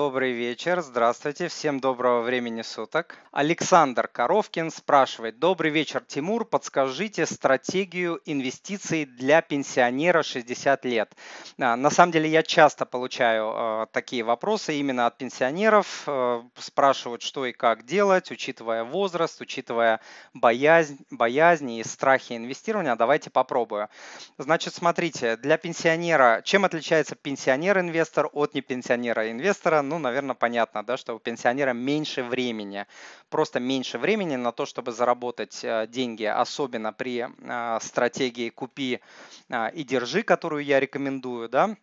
Добрый вечер, здравствуйте, всем доброго времени суток. Александр Коровкин спрашивает. Добрый вечер, Тимур, подскажите стратегию инвестиций для пенсионера 60 лет. А, на самом деле я часто получаю э, такие вопросы именно от пенсионеров. Э, спрашивают, что и как делать, учитывая возраст, учитывая боязнь, боязни и страхи инвестирования. Давайте попробую. Значит, смотрите, для пенсионера, чем отличается пенсионер-инвестор от непенсионера-инвестора? Ну, наверное, понятно, да, что у пенсионера меньше времени, просто меньше времени на то, чтобы заработать э, деньги, особенно при э, стратегии «купи э, и держи», которую я рекомендую, да,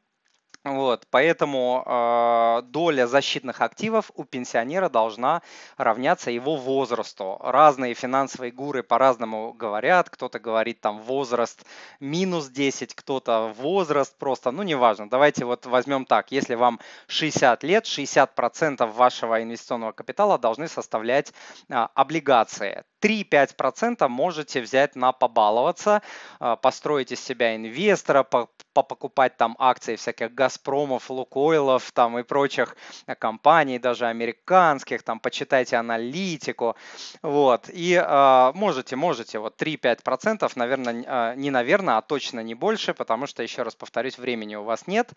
вот, поэтому э, доля защитных активов у пенсионера должна равняться его возрасту. Разные финансовые гуры по-разному говорят. Кто-то говорит там возраст минус 10, кто-то возраст просто, ну неважно. Давайте вот возьмем так. Если вам 60 лет, 60% вашего инвестиционного капитала должны составлять э, облигации. 3-5% можете взять на побаловаться, э, построить из себя инвестора, покупать там акции всяких Газпромов, Лукойлов там и прочих э, компаний, даже американских, там почитайте аналитику, вот, и э, можете, можете, вот 3-5%, наверное, э, не наверное, а точно не больше, потому что, еще раз повторюсь, времени у вас нет.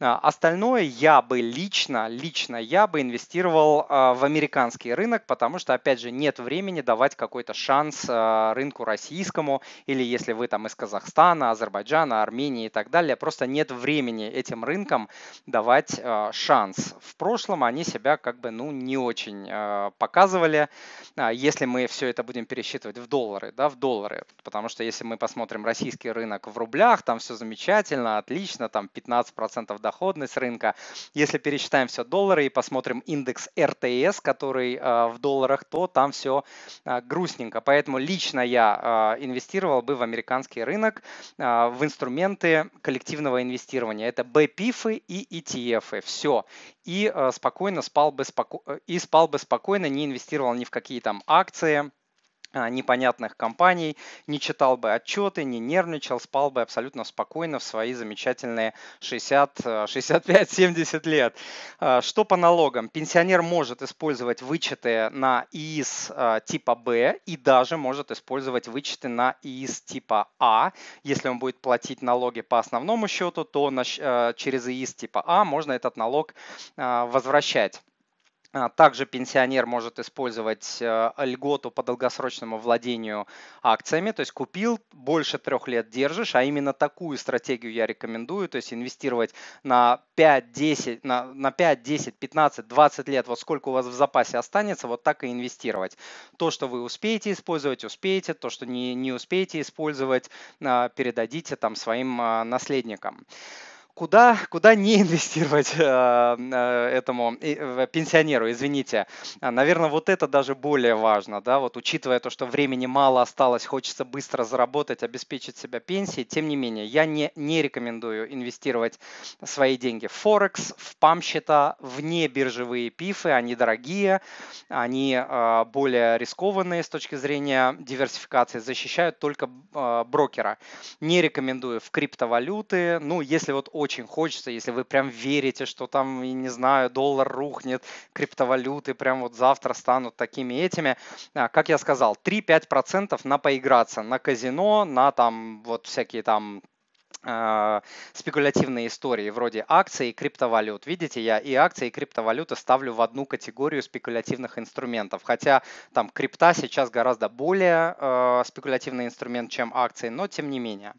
Э, остальное я бы лично, лично я бы инвестировал в американский рынок, потому что, опять же, нет времени давать какой-то шанс рынку российскому, или если вы там из Казахстана, Азербайджана, Армении и так далее, далее. Просто нет времени этим рынкам давать э, шанс. В прошлом они себя как бы ну не очень э, показывали, э, если мы все это будем пересчитывать в доллары, да, в доллары. Потому что если мы посмотрим российский рынок в рублях, там все замечательно, отлично, там 15% доходность рынка. Если пересчитаем все доллары и посмотрим индекс РТС, который э, в долларах, то там все грустненько. Поэтому лично я инвестировал бы в американский рынок, в инструменты коллективного инвестирования. Это BPIF и ETF. Все. И э, спокойно спал бы, споко... Э, и спал бы спокойно, не инвестировал ни в какие там акции, непонятных компаний, не читал бы отчеты, не нервничал, спал бы абсолютно спокойно в свои замечательные 60, 65, 70 лет. А, что по налогам? Пенсионер может использовать вычеты на ИИС а, типа Б и даже может использовать вычеты на ИИС типа А. Если он будет платить налоги по основному счету, то через ИИС типа А можно этот налог возвращать. А, также пенсионер может использовать э, льготу по долгосрочному владению акциями, то есть купил, больше трех лет держишь, а именно такую стратегию я рекомендую, то есть инвестировать на 5, 10, на, на 5, 10, 15, 20 лет, вот сколько у вас в запасе останется, вот так и инвестировать. То, что вы успеете использовать, успеете, то, что не, не успеете использовать, а, передадите там своим а, наследникам куда, куда не инвестировать э, э, этому пенсионеру, извините. А, Наверное, вот это даже более важно, да, вот учитывая то, что времени мало осталось, хочется быстро заработать, обеспечить себя пенсией, тем не менее, я не, не рекомендую инвестировать свои деньги в Форекс, в ПАМ-счета, в небиржевые пифы, они дорогие, они э, более рискованные с точки зрения диверсификации, защищают только брокера. Не рекомендую в криптовалюты, ну, если вот очень хочется, если вы прям верите, что там, не знаю, доллар рухнет, криптовалюты прям вот завтра станут такими этими. А, как я сказал, 3-5% на поиграться, на казино, на там вот всякие там спекулятивные истории вроде акций и криптовалют. Видите, я и акции, и криптовалюты ставлю в одну категорию спекулятивных инструментов. Хотя там крипта сейчас гораздо более э, спекулятивный инструмент, чем акции, но тем не менее.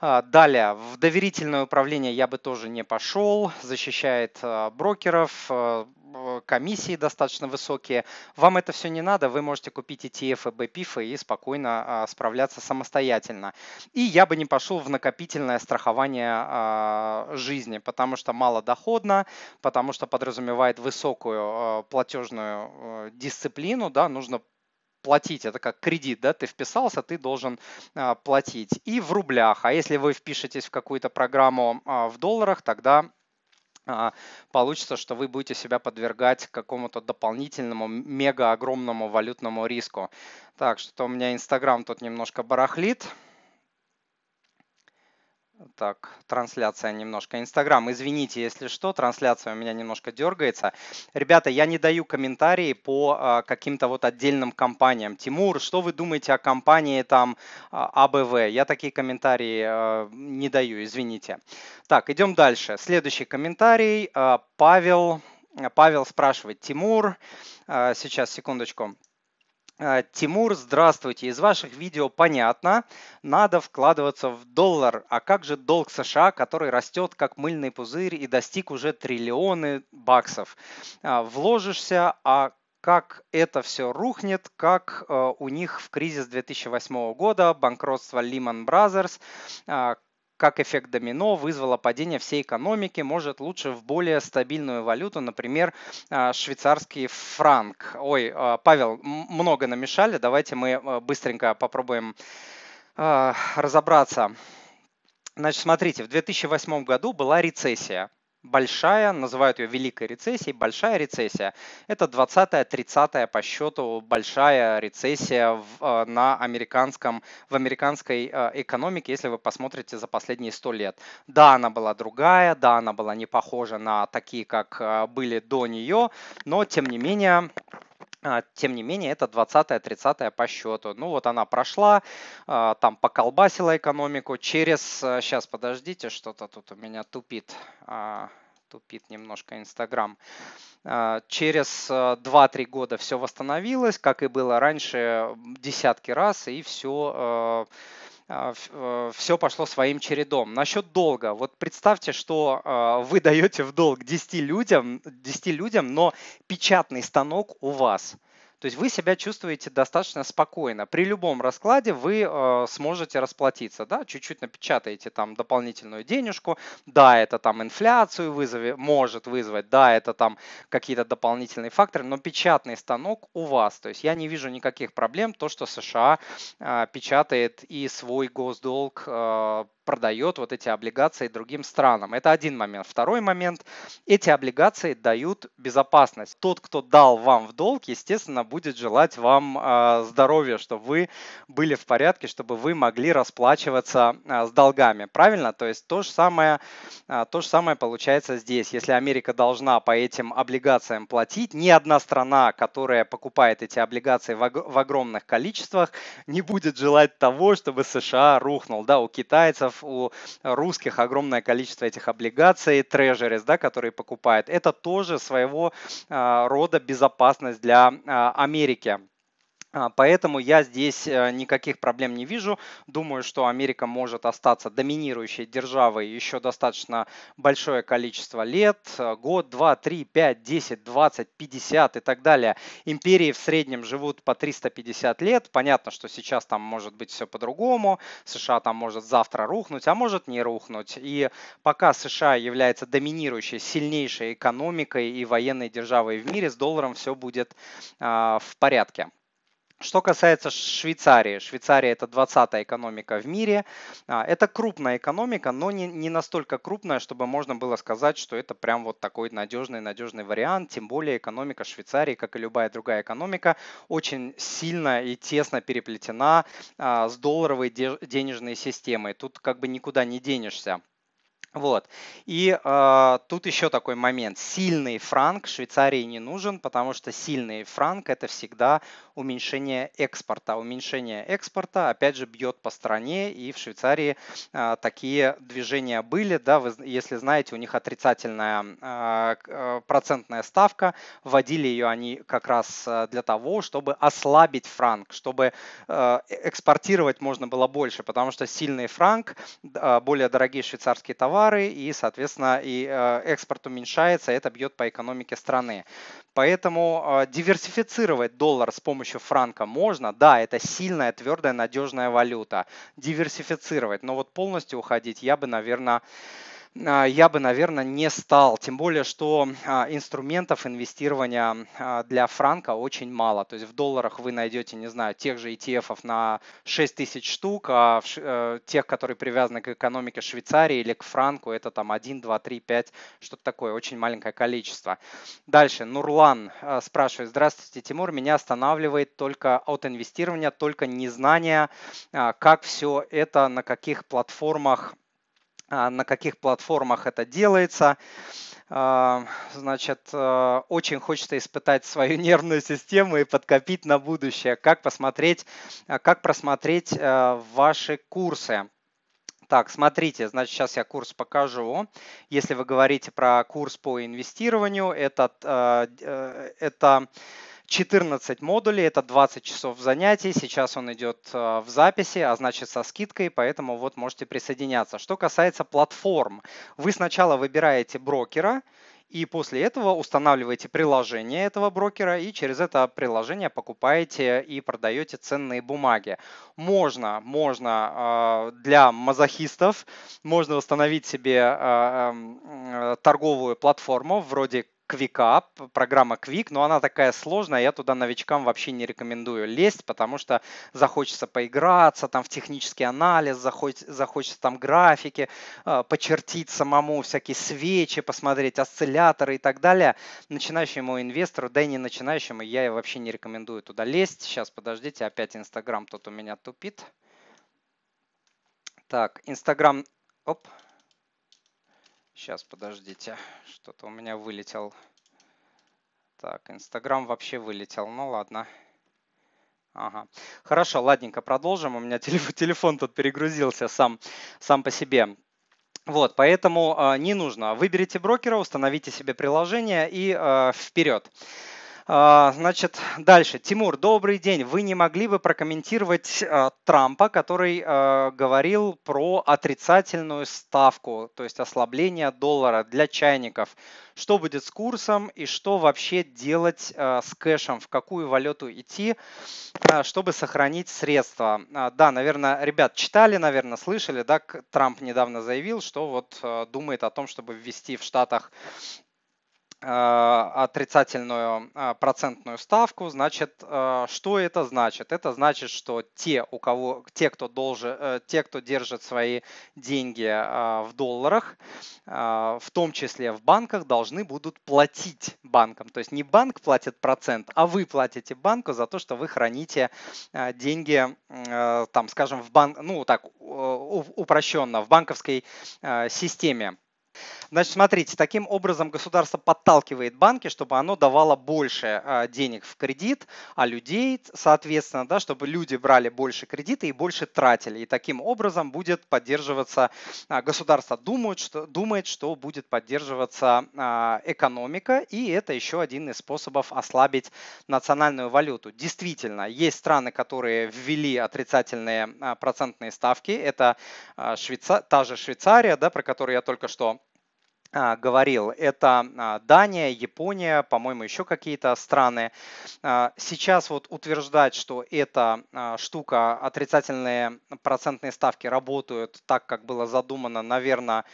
А, далее, в доверительное управление я бы тоже не пошел, защищает а, брокеров, а, комиссии достаточно высокие. Вам это все не надо, вы можете купить ETF и BPIF и спокойно справляться самостоятельно. И я бы не пошел в накопительное страхование жизни, потому что малодоходно, потому что подразумевает высокую платежную дисциплину, да, нужно платить, это как кредит, да, ты вписался, ты должен а, платить. И в рублях, а если вы впишетесь в какую-то программу а, в долларах, тогда а, получится, что вы будете себя подвергать какому-то дополнительному мега огромному валютному риску. Так, что у меня Инстаграм тут немножко барахлит. Так, трансляция немножко. Инстаграм, извините, если что, трансляция у меня немножко дергается. Ребята, я не даю комментарии по а, каким-то вот отдельным компаниям. Тимур, что вы думаете о компании там а, АБВ? Я такие комментарии а, не даю, извините. Так, идем дальше. Следующий комментарий. А, Павел, Павел спрашивает, Тимур, а, сейчас, секундочку. Э, Тимур, здравствуйте. Из ваших видео понятно, надо вкладываться в доллар. А как же долг США, который растет как мыльный пузырь и достиг уже триллионы баксов? Э, вложишься, а как это все рухнет, как э, у них в кризис 2008 года, банкротство Lehman Brothers, как эффект домино вызвало падение всей экономики, может лучше в более стабильную валюту, например, а, швейцарский франк. Ой, а, Павел, много намешали, давайте мы а, быстренько попробуем разобраться. Значит, смотрите, в 2008 году была рецессия большая, называют ее Великой рецессией, большая рецессия. Это 20-30 по счету большая рецессия в, э, на американском, в американской э, экономике, если вы посмотрите за последние 100 лет. Да, она была другая, да, она была не похожа на такие, как э, были до нее, но тем не менее тем не менее, это 20-30 по счету. Ну вот она прошла, а, там поколбасила экономику через... Сейчас, э, подождите, что-то тут у меня тупит. А, тупит немножко Инстаграм. Через 2-3 э, года все восстановилось, как и было раньше, десятки раз, и все а, все э, пошло своим чередом. Насчет долга. Вот представьте, что а, вы даете в долг 10 людям, 10 людям, но печатный станок у вас – то есть вы себя чувствуете достаточно спокойно. При любом раскладе вы э, сможете расплатиться, да, чуть-чуть напечатаете там дополнительную денежку, да, это там инфляцию вызовет, может вызвать, да, это там какие-то дополнительные факторы, но печатный станок у вас. То есть я не вижу никаких проблем, то, что США э, печатает и свой госдолг э, продает вот эти облигации другим странам. Это один момент. Второй момент. Эти облигации дают безопасность. Тот, кто дал вам в долг, естественно, будет желать вам э, здоровья, чтобы вы были в порядке, чтобы вы могли расплачиваться э, с долгами. Правильно? То есть то же самое, э, то же самое получается здесь. Если Америка должна по этим облигациям платить, ни одна страна, которая покупает эти облигации в огромных количествах, не будет желать того, чтобы США рухнул. Да, у китайцев у русских огромное количество этих облигаций, трежерис, да, которые покупают. Это тоже своего а, рода безопасность для а, Америки. А, поэтому я здесь э, никаких проблем не вижу. Думаю, что Америка может остаться доминирующей державой еще достаточно большое количество лет. Э, год, два, три, пять, десять, двадцать, пятьдесят и так далее. Империи в среднем живут по 350 лет. Понятно, что сейчас там может быть все по-другому. США там может завтра рухнуть, а может не рухнуть. И пока США является доминирующей, сильнейшей экономикой и военной державой в мире, с долларом все будет а, в порядке. Что касается Швейцарии, Швейцария это 20-я экономика в мире. А, это крупная экономика, но не, не настолько крупная, чтобы можно было сказать, что это прям вот такой надежный, надежный вариант. Тем более экономика Швейцарии, как и любая другая экономика, очень сильно и тесно переплетена а, с долларовой денежной системой. Тут как бы никуда не денешься. Вот. И э, тут еще такой момент. Сильный франк Швейцарии не нужен, потому что сильный франк это всегда уменьшение экспорта. Уменьшение экспорта опять же бьет по стране, и в Швейцарии э, такие движения были. Да, вы, если знаете, у них отрицательная э, процентная ставка. Вводили ее они как раз для того, чтобы ослабить франк, чтобы э, экспортировать можно было больше, потому что сильный франк, более дорогие швейцарские товары, и, соответственно, и экспорт уменьшается, это бьет по экономике страны. Поэтому диверсифицировать доллар с помощью франка можно. Да, это сильная, твердая, надежная валюта. Диверсифицировать, но вот полностью уходить я бы, наверное, я бы, наверное, не стал. Тем более, что а, инструментов инвестирования а, для франка очень мало. То есть в долларах вы найдете, не знаю, тех же ETF на 6 тысяч штук, а э, тех, которые привязаны к экономике Швейцарии или к франку, это там 1, 2, 3, 5, что-то такое, очень маленькое количество. Дальше, Нурлан спрашивает, здравствуйте, Тимур, меня останавливает только от инвестирования, только незнание, как все это, на каких платформах на каких платформах это делается. Значит, очень хочется испытать свою нервную систему и подкопить на будущее. Как посмотреть, как просмотреть ваши курсы. Так, смотрите, значит, сейчас я курс покажу. Если вы говорите про курс по инвестированию, это, э, это 14 модулей, это 20 часов занятий. Сейчас он идет э, в записи, а значит со скидкой, поэтому вот можете присоединяться. Что касается платформ, вы сначала выбираете брокера, и после этого устанавливаете приложение этого брокера и через это приложение покупаете и продаете ценные бумаги. Можно, можно а, для мазохистов, можно установить себе э, торговую платформу вроде Квика, программа Quick, но она такая сложная, я туда новичкам вообще не рекомендую лезть, потому что захочется поиграться там в технический анализ, захочется, захочется там графики, э, почертить самому всякие свечи, посмотреть осцилляторы и так далее. Начинающему инвестору, да и не начинающему, я вообще не рекомендую туда лезть. Сейчас, подождите, опять Инстаграм тут у меня тупит. Так, Инстаграм, оп, Сейчас, подождите, что-то у меня вылетел. Так, Инстаграм вообще вылетел. Ну ладно. Ага. Хорошо, ладненько, продолжим. У меня телефон тут перегрузился сам, сам по себе. Вот, поэтому э, не нужно. Выберите брокера, установите себе приложение и э, вперед. А, значит, дальше. Тимур, добрый день. Вы не могли бы прокомментировать а, Трампа, который а, говорил про отрицательную ставку, то есть ослабление доллара для чайников. Что будет с курсом и что вообще делать с кэшем, в какую валюту идти, чтобы сохранить средства. Да, наверное, ребят, читали, наверное, слышали, да, Трамп недавно заявил, что вот думает о том, чтобы ввести в Штатах отрицательную э, процентную ставку, значит, э, что это значит? Это значит, что те, у кого, те, кто, должен, те, кто держит свои деньги в долларах, в том числе в банках, должны будут платить банкам. То есть не банк платит процент, а вы платите банку за то, что вы храните деньги, там, скажем, в банк, ну так упрощенно, в банковской системе. Значит, смотрите, таким образом государство подталкивает банки, чтобы оно давало больше а, денег в кредит, а людей, соответственно, да, чтобы люди брали больше кредита и больше тратили. И таким образом будет поддерживаться, а, государство думает, что, думает, что будет поддерживаться а, экономика, и это еще один из способов ослабить национальную валюту. Действительно, есть страны, которые ввели отрицательные процентные ставки. Это Швейца... та же Швейцария, да, про которую я только что говорил, это а, Дания, Япония, по-моему, еще какие-то страны. А, сейчас вот утверждать, что эта штука, отрицательные процентные ставки работают так, как было задумано, наверное,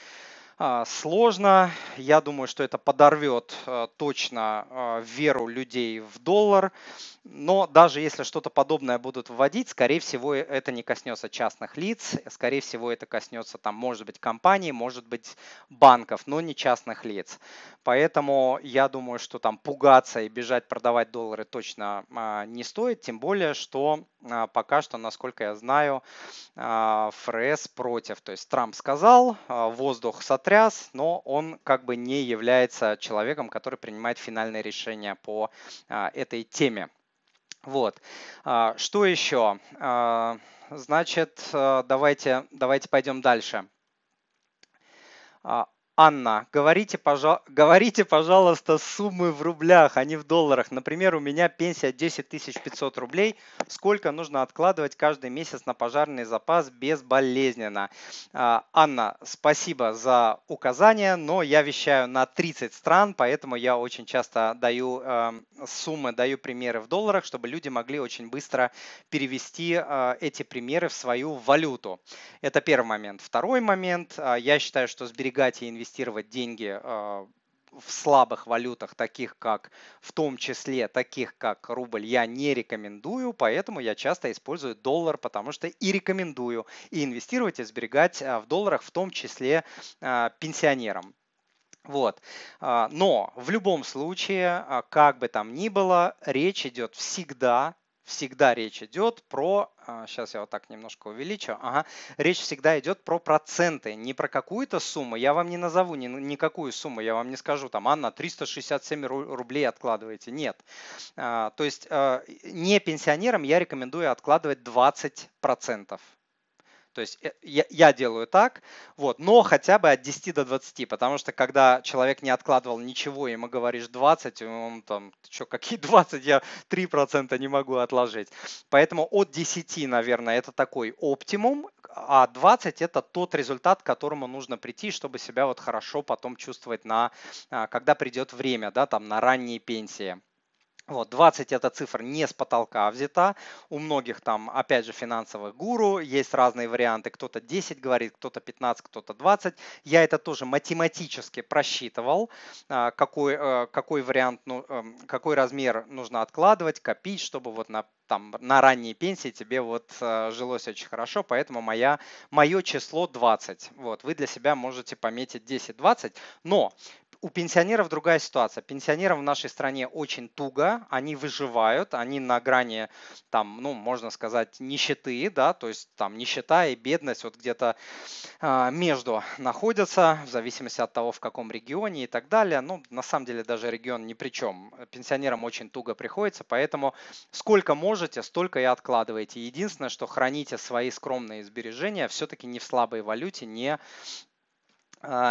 сложно. Я думаю, что это подорвет точно веру людей в доллар. Но даже если что-то подобное будут вводить, скорее всего, это не коснется частных лиц, скорее всего, это коснется, там, может быть, компаний, может быть, банков, но не частных лиц. Поэтому я думаю, что там пугаться и бежать продавать доллары точно а, не стоит, тем более, что а, пока что, насколько я знаю, а, ФРС против. То есть Трамп сказал, а, воздух сотряс, но он как бы не является человеком, который принимает финальные решения по а, этой теме. Вот. А, что еще? А, значит, давайте, давайте пойдем дальше. Анна, говорите, пожа... говорите, пожалуйста, суммы в рублях, а не в долларах. Например, у меня пенсия 10 500 рублей. Сколько нужно откладывать каждый месяц на пожарный запас безболезненно? А, Анна, спасибо за указание, но я вещаю на 30 стран, поэтому я очень часто даю э, суммы, даю примеры в долларах, чтобы люди могли очень быстро перевести э, эти примеры в свою валюту. Это первый момент. Второй момент. Э, я считаю, что сберегать и инвестировать инвестировать деньги а, в слабых валютах, таких как, в том числе, таких как рубль, я не рекомендую, поэтому я часто использую доллар, потому что и рекомендую и инвестировать, и сберегать а, в долларах, в том числе а, пенсионерам. Вот. Но в любом случае, как бы там ни было, речь идет всегда всегда речь идет про, сейчас а, я вот так немножко увеличу, ага, речь всегда идет про проценты, не про какую-то сумму, я вам не назову ни, никакую сумму, я вам не скажу, там, Анна, 367 рублей откладываете, нет. А, то есть а, не пенсионерам я рекомендую откладывать 20%. То есть э, я, делаю так, вот, но хотя бы от 10 до 20, потому что когда человек не откладывал ничего, ему говоришь 20, он там, что, какие 20, я 3% не могу отложить. Поэтому от 10, наверное, это такой оптимум, а 20 это тот результат, к которому нужно прийти, чтобы себя вот хорошо потом чувствовать на, а, когда придет время, да, там на ранние пенсии. Вот, 20 это цифра не с потолка взята. У многих там, опять же, финансовых гуру есть разные варианты. Кто-то 10 говорит, кто-то 15, кто-то 20. Я это тоже математически просчитывал, а, какой, э, какой вариант, ну, эм, какой размер нужно откладывать, копить, чтобы вот на там на ранней пенсии тебе вот э, жилось очень хорошо, поэтому моя, мое число 20. Вот, вы для себя можете пометить 10-20, но у пенсионеров другая ситуация. Пенсионерам в нашей стране очень туго, они выживают, они на грани, там, ну, можно сказать, нищеты, да, то есть там нищета и бедность вот где-то э, между находятся, в зависимости от того, в каком регионе и так далее. Ну, на самом деле даже регион ни при чем. Пенсионерам очень туго приходится, поэтому сколько можете, столько и откладывайте. Единственное, что храните свои скромные сбережения все-таки не в слабой валюте, не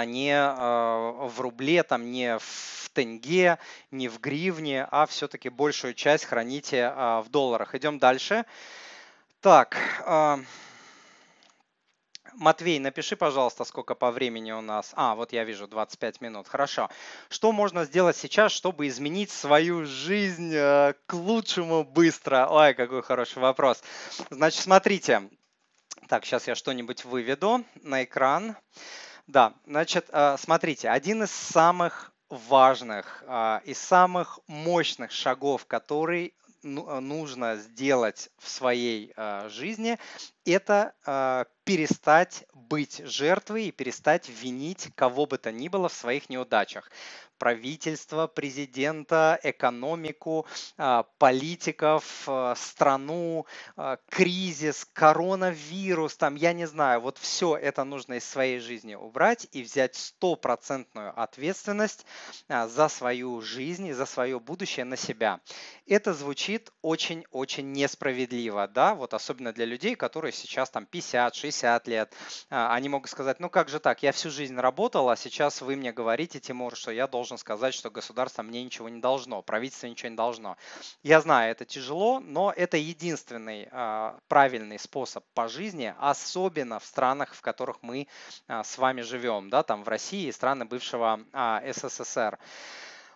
не а, в рубле, там, не в тенге, не в гривне, а все-таки большую часть храните а, в долларах. Идем дальше. Так, Матвей, напиши, пожалуйста, сколько по времени у нас. А, вот я вижу 25 минут. Хорошо. Что можно сделать сейчас, чтобы изменить свою жизнь к лучшему быстро? Ой, какой хороший вопрос. Значит, смотрите. Так, сейчас я что-нибудь выведу на экран. Да, значит, э, смотрите, один из самых важных э, и самых мощных шагов, который ну, э, нужно сделать в своей жизни, это перестать быть жертвой и перестать винить кого бы то ни было в своих неудачах правительство, президента, экономику, а, политиков, а, страну, а, кризис, коронавирус, там, я не знаю, вот все это нужно из своей жизни убрать и взять стопроцентную ответственность за свою жизнь и за свое будущее на себя. Это звучит очень-очень несправедливо, да, вот особенно для людей, которые сейчас там 50-60 лет, они могут сказать, ну как же так, я всю жизнь работал, а сейчас вы мне говорите, Тимур, что я должен сказать, что государство мне ничего не должно, правительство ничего не должно. Я знаю, это тяжело, но это единственный э, правильный способ по жизни, особенно в странах, в которых мы э, с вами живем, да, там в России и страны бывшего СССР.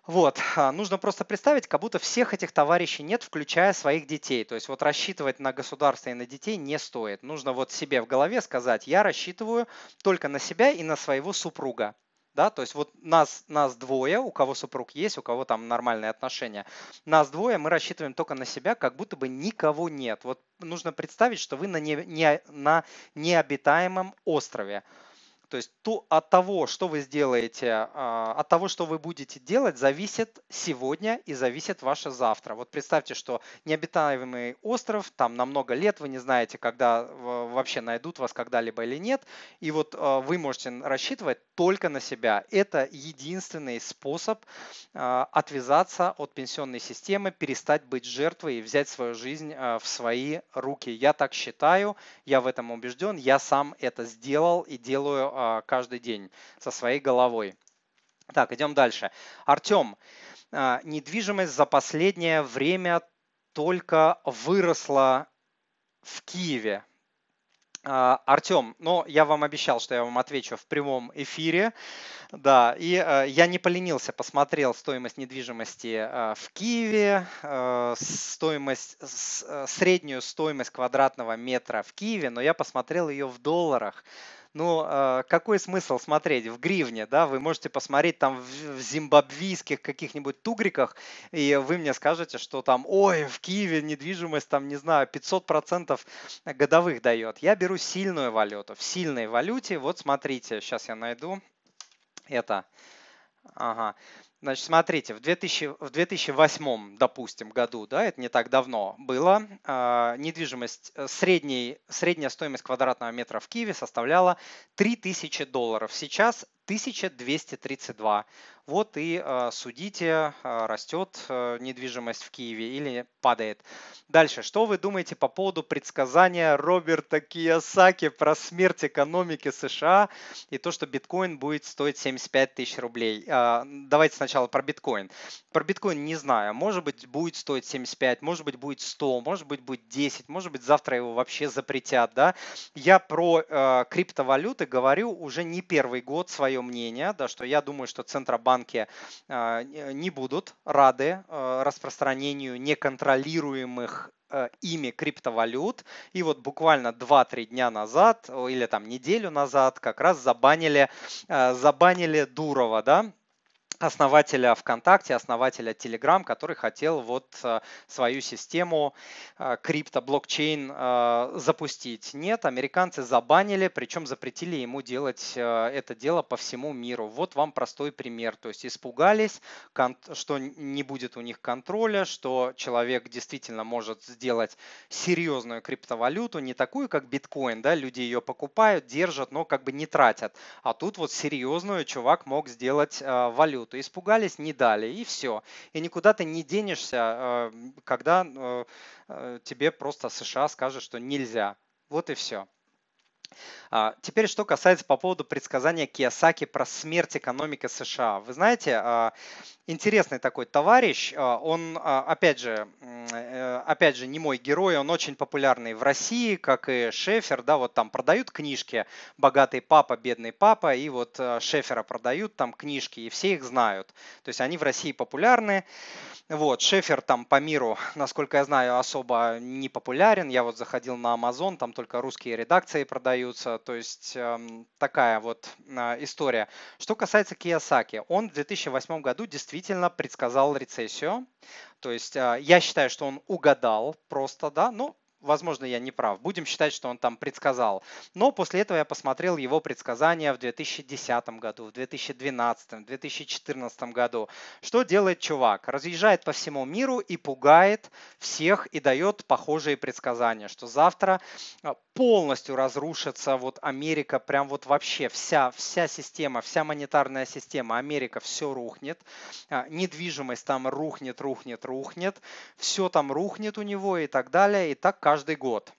Вот, нужно просто представить, как будто всех этих товарищей нет, включая своих детей. То есть вот рассчитывать на государство и на детей не стоит. Нужно вот себе в голове сказать, я рассчитываю только на себя и на своего супруга да, то есть вот нас, нас двое, у кого супруг есть, у кого там нормальные отношения, нас двое, мы рассчитываем только на себя, как будто бы никого нет. Вот нужно представить, что вы на, не, не, на необитаемом острове. То есть то, от того, что вы сделаете, а, от того, что вы будете делать, зависит сегодня и зависит ваше завтра. Вот представьте, что необитаемый остров, там на много лет, вы не знаете, когда вообще найдут вас когда-либо или нет, и вот а, вы можете рассчитывать только на себя. Это единственный способ а, отвязаться от пенсионной системы, перестать быть жертвой и взять свою жизнь в свои руки. Я так считаю, я в этом убежден, я сам это сделал и делаю каждый день со своей головой. Так, идем дальше. Артем, а, недвижимость за последнее время только выросла в Киеве. А, Артем, ну, я вам обещал, что я вам отвечу в прямом эфире. Да, и я не поленился, посмотрел стоимость недвижимости в Киеве, стоимость, среднюю стоимость квадратного метра в Киеве, но я посмотрел ее в долларах. Ну, а, какой смысл смотреть в гривне, да? Вы можете посмотреть там в зимбабвийских каких-нибудь тугриках, и вы мне скажете, что там, ой, в Киеве недвижимость там, не знаю, 500% годовых дает. Я беру сильную валюту. В сильной валюте, вот смотрите, сейчас я найду это. Ага. Значит, смотрите, в, 2000, в 2008, допустим, году, да, это не так давно было, э, недвижимость, средний, средняя стоимость квадратного метра в Киеве составляла 3000 долларов. Сейчас 1232. Вот и э, судите, э, растет э, недвижимость в Киеве или падает. Дальше, что вы думаете по поводу предсказания Роберта Киясаки про смерть экономики США и то, что биткоин будет стоить 75 тысяч рублей? Давайте сначала про биткоин. Про биткоин не знаю. Может быть, будет стоить 75, может быть, будет 100, может быть, будет 10, может быть, завтра его вообще запретят. Да? Я про криптовалюты говорю уже не первый год свое мнение, да, что я думаю, что Центробанк банки а, не будут рады а, распространению неконтролируемых а, ими криптовалют. И вот буквально 2-3 дня назад или там неделю назад как раз забанили, забанили Дурова, да, основателя ВКонтакте, основателя Telegram, который хотел вот э, свою систему э, крипто, блокчейн э, запустить. Нет, американцы забанили, причем запретили ему делать это дело по всему миру. Вот вам простой пример. То есть испугались, что не будет у них контроля, что человек действительно может сделать серьезную криптовалюту, не такую, как биткоин, да, люди ее покупают, держат, но как бы не тратят. А тут вот серьезную чувак мог сделать валюту валюту. Испугались, не дали, и все. И никуда ты не денешься, э, когда э, э, тебе просто США скажет, что нельзя. Вот и все. А, теперь, что касается по поводу предсказания Киосаки про смерть экономики США. Вы знаете, а, интересный такой товарищ, а, он, опять же, э, опять же, не мой герой, он очень популярный в России, как и Шефер, да, вот там продают книжки «Богатый папа, бедный папа», и вот Шефера продают там книжки, и все их знают. То есть они в России популярны. Вот, Шефер там по миру, насколько я знаю, особо не популярен. Я вот заходил на Amazon, там только русские редакции продаются. То есть эм, такая вот э, история. Что касается Киясаки, он в 2008 году действительно предсказал рецессию. То есть э, я считаю, что он угадал просто, да, ну, возможно, я не прав. Будем считать, что он там предсказал. Но после этого я посмотрел его предсказания в 2010 году, в 2012, в 2014 году. Что делает чувак? Разъезжает по всему миру и пугает всех и дает похожие предсказания, что завтра а, полностью разрушится вот Америка, прям вот вообще вся, вся система, вся монетарная система, Америка, все рухнет, а, недвижимость там рухнет, рухнет, рухнет, все там рухнет у него и так далее, и так каждый год.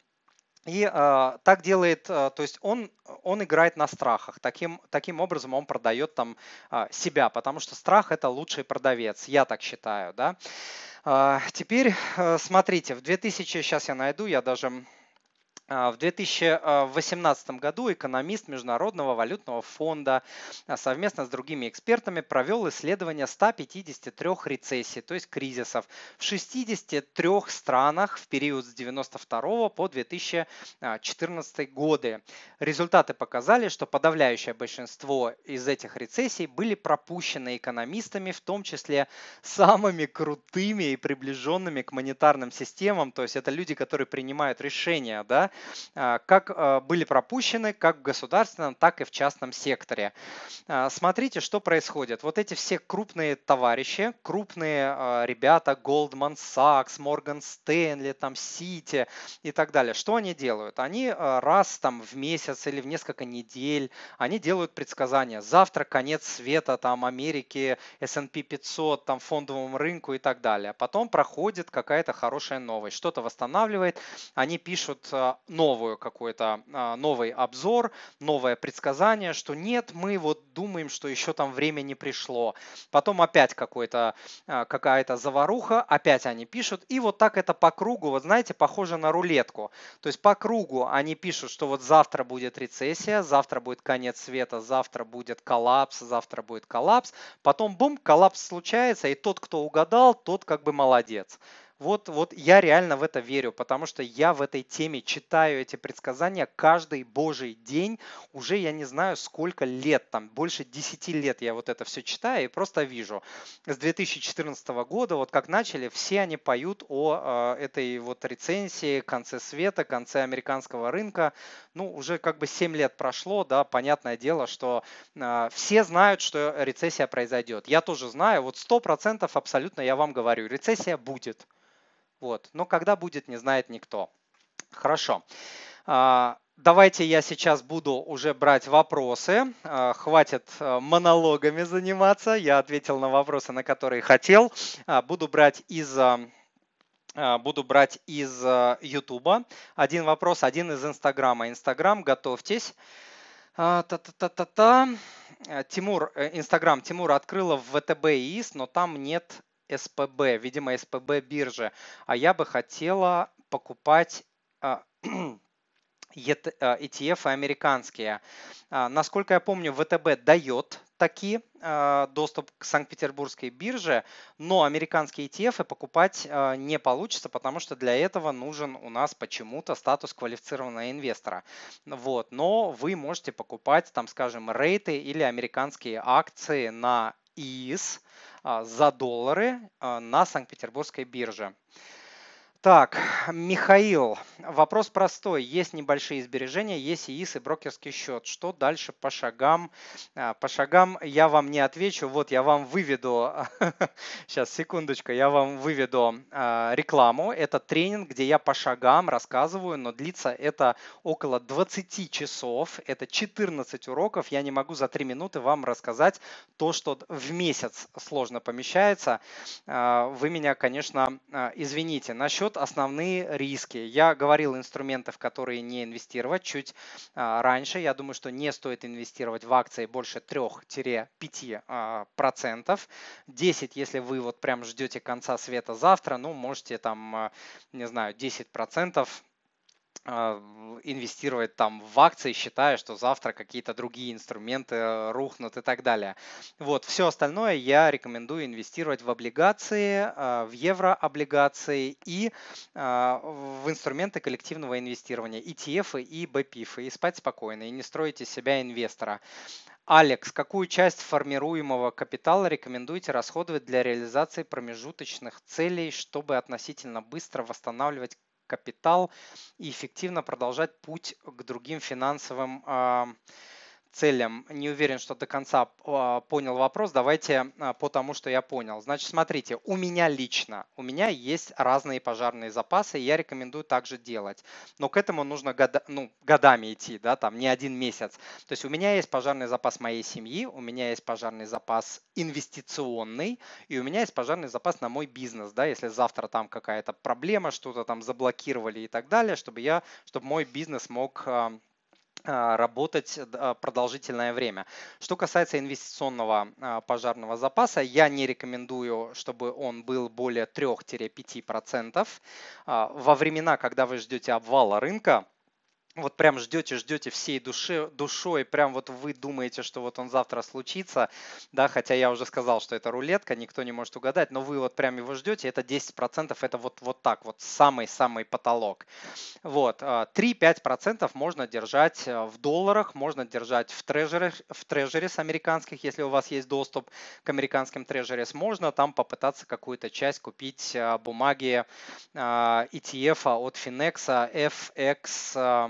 И э, так делает, э, то есть он, он играет на страхах. Таким, таким образом он продает там э, себя, потому что страх это лучший продавец, я так считаю. Да? Э, теперь э, смотрите, в 2000, сейчас я найду, я даже в 2018 году экономист Международного валютного фонда а, совместно с другими экспертами провел исследование 153 рецессий, то есть кризисов, в 63 странах в период с 1992 по 2014 годы. Результаты показали, что подавляющее большинство из этих рецессий были пропущены экономистами, в том числе самыми крутыми и приближенными к монетарным системам, то есть это люди, которые принимают решения, да, а, как а, были пропущены как в государственном, так и в частном секторе. А, смотрите, что происходит. Вот эти все крупные товарищи, крупные ребята, Goldman Sachs, Morgan Stanley, там Citi и так далее, что они делают? Они раз там в месяц или в несколько недель, они делают предсказания. Завтра конец света там Америки, S&P 500, там фондовому рынку и так далее. Потом проходит какая-то хорошая новость, что-то восстанавливает, они пишут новую какой-то, а, новый обзор, новое предсказание, что нет, мы вот думаем, что еще там время не пришло. Потом опять какой-то, а, какая-то заваруха, опять они пишут, и вот так это по кругу, вот знаете, похоже на рулетку. То есть по кругу они пишут, что вот завтра будет рецессия, завтра будет конец света, завтра будет коллапс, завтра будет коллапс. Потом бум, коллапс случается, и тот, кто угадал, тот как бы молодец. Вот, вот я реально в это верю, потому что я в этой теме читаю эти предсказания каждый божий день, уже я не знаю сколько лет, там больше 10 лет я вот это все читаю и просто вижу. С 2014 года, вот как начали, все они поют о э, этой вот рецензии, конце света, конце американского рынка. Ну, уже как бы 7 лет прошло, да, понятное дело, что э, все знают, что рецессия произойдет. Я тоже знаю, вот 100% абсолютно я вам говорю, рецессия будет. Вот. Но когда будет, не знает никто. Хорошо. А, давайте я сейчас буду уже брать вопросы. А, хватит а, монологами заниматься. Я ответил на вопросы, на которые хотел. Буду брать из буду брать из YouTube. Один вопрос, один из Инстаграма. Инстаграм, готовьтесь. Та-та-та-та-та. Тимур, э, Инстаграм, Тимур открыла в ВТБ и ИС, но там нет СПБ, видимо, СПБ биржи. А я бы хотела покупать а, ETF а, американские. А, насколько я помню, ВТБ дает такие доступ к Санкт-Петербургской бирже, но американские ETF покупать не получится, потому что для этого нужен у нас почему-то статус квалифицированного инвестора. Вот. Но вы можете покупать, там, скажем, рейты или американские акции на ИИС, а, за доллары а, на Санкт-Петербургской бирже. Так, Михаил, вопрос простой. Есть небольшие сбережения, есть ИИС и брокерский счет. Что дальше по шагам? А, по шагам я вам не отвечу. Вот я вам выведу, сейчас, секундочку, я вам выведу а, рекламу. Это тренинг, где я по шагам рассказываю, но длится это около 20 часов. Это 14 уроков. Я не могу за 3 минуты вам рассказать то, что в месяц сложно помещается. А, вы меня, конечно, извините. Насчет счет основные риски. Я говорил инструментов, которые не инвестировать чуть а, раньше. Я думаю, что не стоит инвестировать в акции больше 3-5%. А, 10, если вы вот прям ждете конца света завтра, ну, можете там, а, не знаю, 10% а, инвестировать там в акции, считая, что завтра какие-то другие инструменты э, рухнут и так далее. Вот, все остальное я рекомендую инвестировать в облигации, а, в еврооблигации и а, в инструменты коллективного инвестирования, ETF и BPIF, и спать спокойно, и не строить из себя инвестора. Алекс, какую часть формируемого капитала рекомендуете расходовать для реализации промежуточных целей, чтобы относительно быстро восстанавливать капитал и эффективно продолжать путь к другим финансовым целям. Не уверен, что до конца а, понял вопрос. Давайте а, по тому, что я понял. Значит, смотрите, у меня лично, у меня есть разные пожарные запасы, и я рекомендую также делать. Но к этому нужно года, ну, годами идти, да, там не один месяц. То есть у меня есть пожарный запас моей семьи, у меня есть пожарный запас инвестиционный, и у меня есть пожарный запас на мой бизнес, да, если завтра там какая-то проблема, что-то там заблокировали и так далее, чтобы я, чтобы мой бизнес мог а, работать а, продолжительное время. Что касается инвестиционного а, пожарного запаса, я не рекомендую, чтобы он был более 3-5%. Во времена, когда вы ждете обвала рынка, вот прям ждете, ждете всей души, душой, прям вот вы думаете, что вот он завтра случится, да, хотя я уже сказал, что это рулетка, никто не может угадать, но вы вот прям его ждете, это 10%, это вот, вот так, вот самый-самый потолок. Вот, 3-5% а, можно держать э, в долларах, можно держать в трежерах, в трежерис американских, если у вас есть доступ к американским трежерис, можно там попытаться какую-то часть купить э, бумаги а, ETF от Finex FX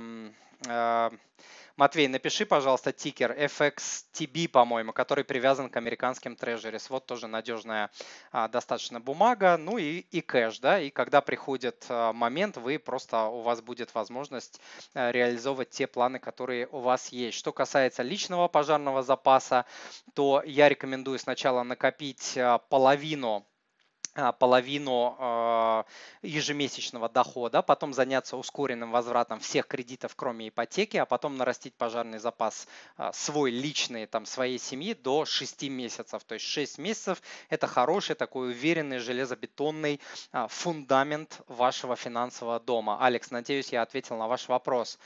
Матвей, напиши, пожалуйста, тикер FXTB, по-моему, который привязан к американским трежерис. Вот тоже надежная а, достаточно бумага. Ну и, и кэш, да, и когда приходит а, момент, вы просто, у вас будет возможность а, реализовывать те планы, которые у вас есть. Что касается личного пожарного запаса, то я рекомендую сначала накопить а, половину половину а, ежемесячного дохода, потом заняться ускоренным возвратом всех кредитов, кроме ипотеки, а потом нарастить пожарный запас а, свой личный, там, своей семьи до 6 месяцев. То есть 6 месяцев – это хороший такой уверенный железобетонный фундамент вашего финансового дома. Алекс, надеюсь, я ответил на ваш вопрос.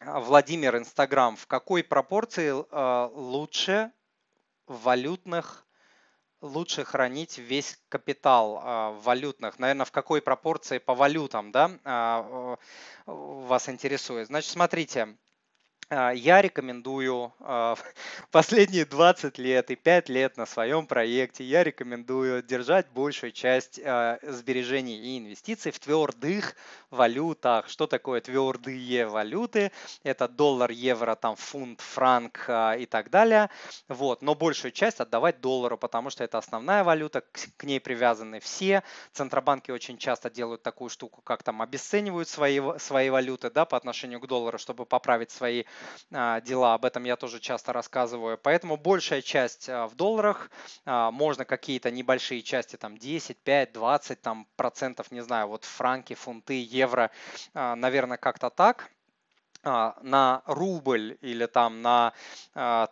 Владимир, Инстаграм. В какой пропорции лучше валютных лучше хранить весь капитал а, валютных? Наверное, в какой пропорции по валютам, да, а, вас интересует? Значит, смотрите, а, я рекомендую а, последние 20 лет и 5 лет на своем проекте, я рекомендую держать большую часть а, сбережений и инвестиций в твердых валютах. Что такое твердые валюты? Это доллар, евро, там фунт, франк и так далее. Вот. Но большую часть отдавать доллару, потому что это основная валюта, к ней привязаны все. Центробанки очень часто делают такую штуку, как там обесценивают свои, свои валюты да, по отношению к доллару, чтобы поправить свои а, дела, об этом я тоже часто рассказываю. Поэтому большая часть а, в долларах, а, можно какие-то небольшие части, там 10, 5, 20 там, процентов, не знаю, вот франки, фунты, евро, наверное, как-то так на рубль или там на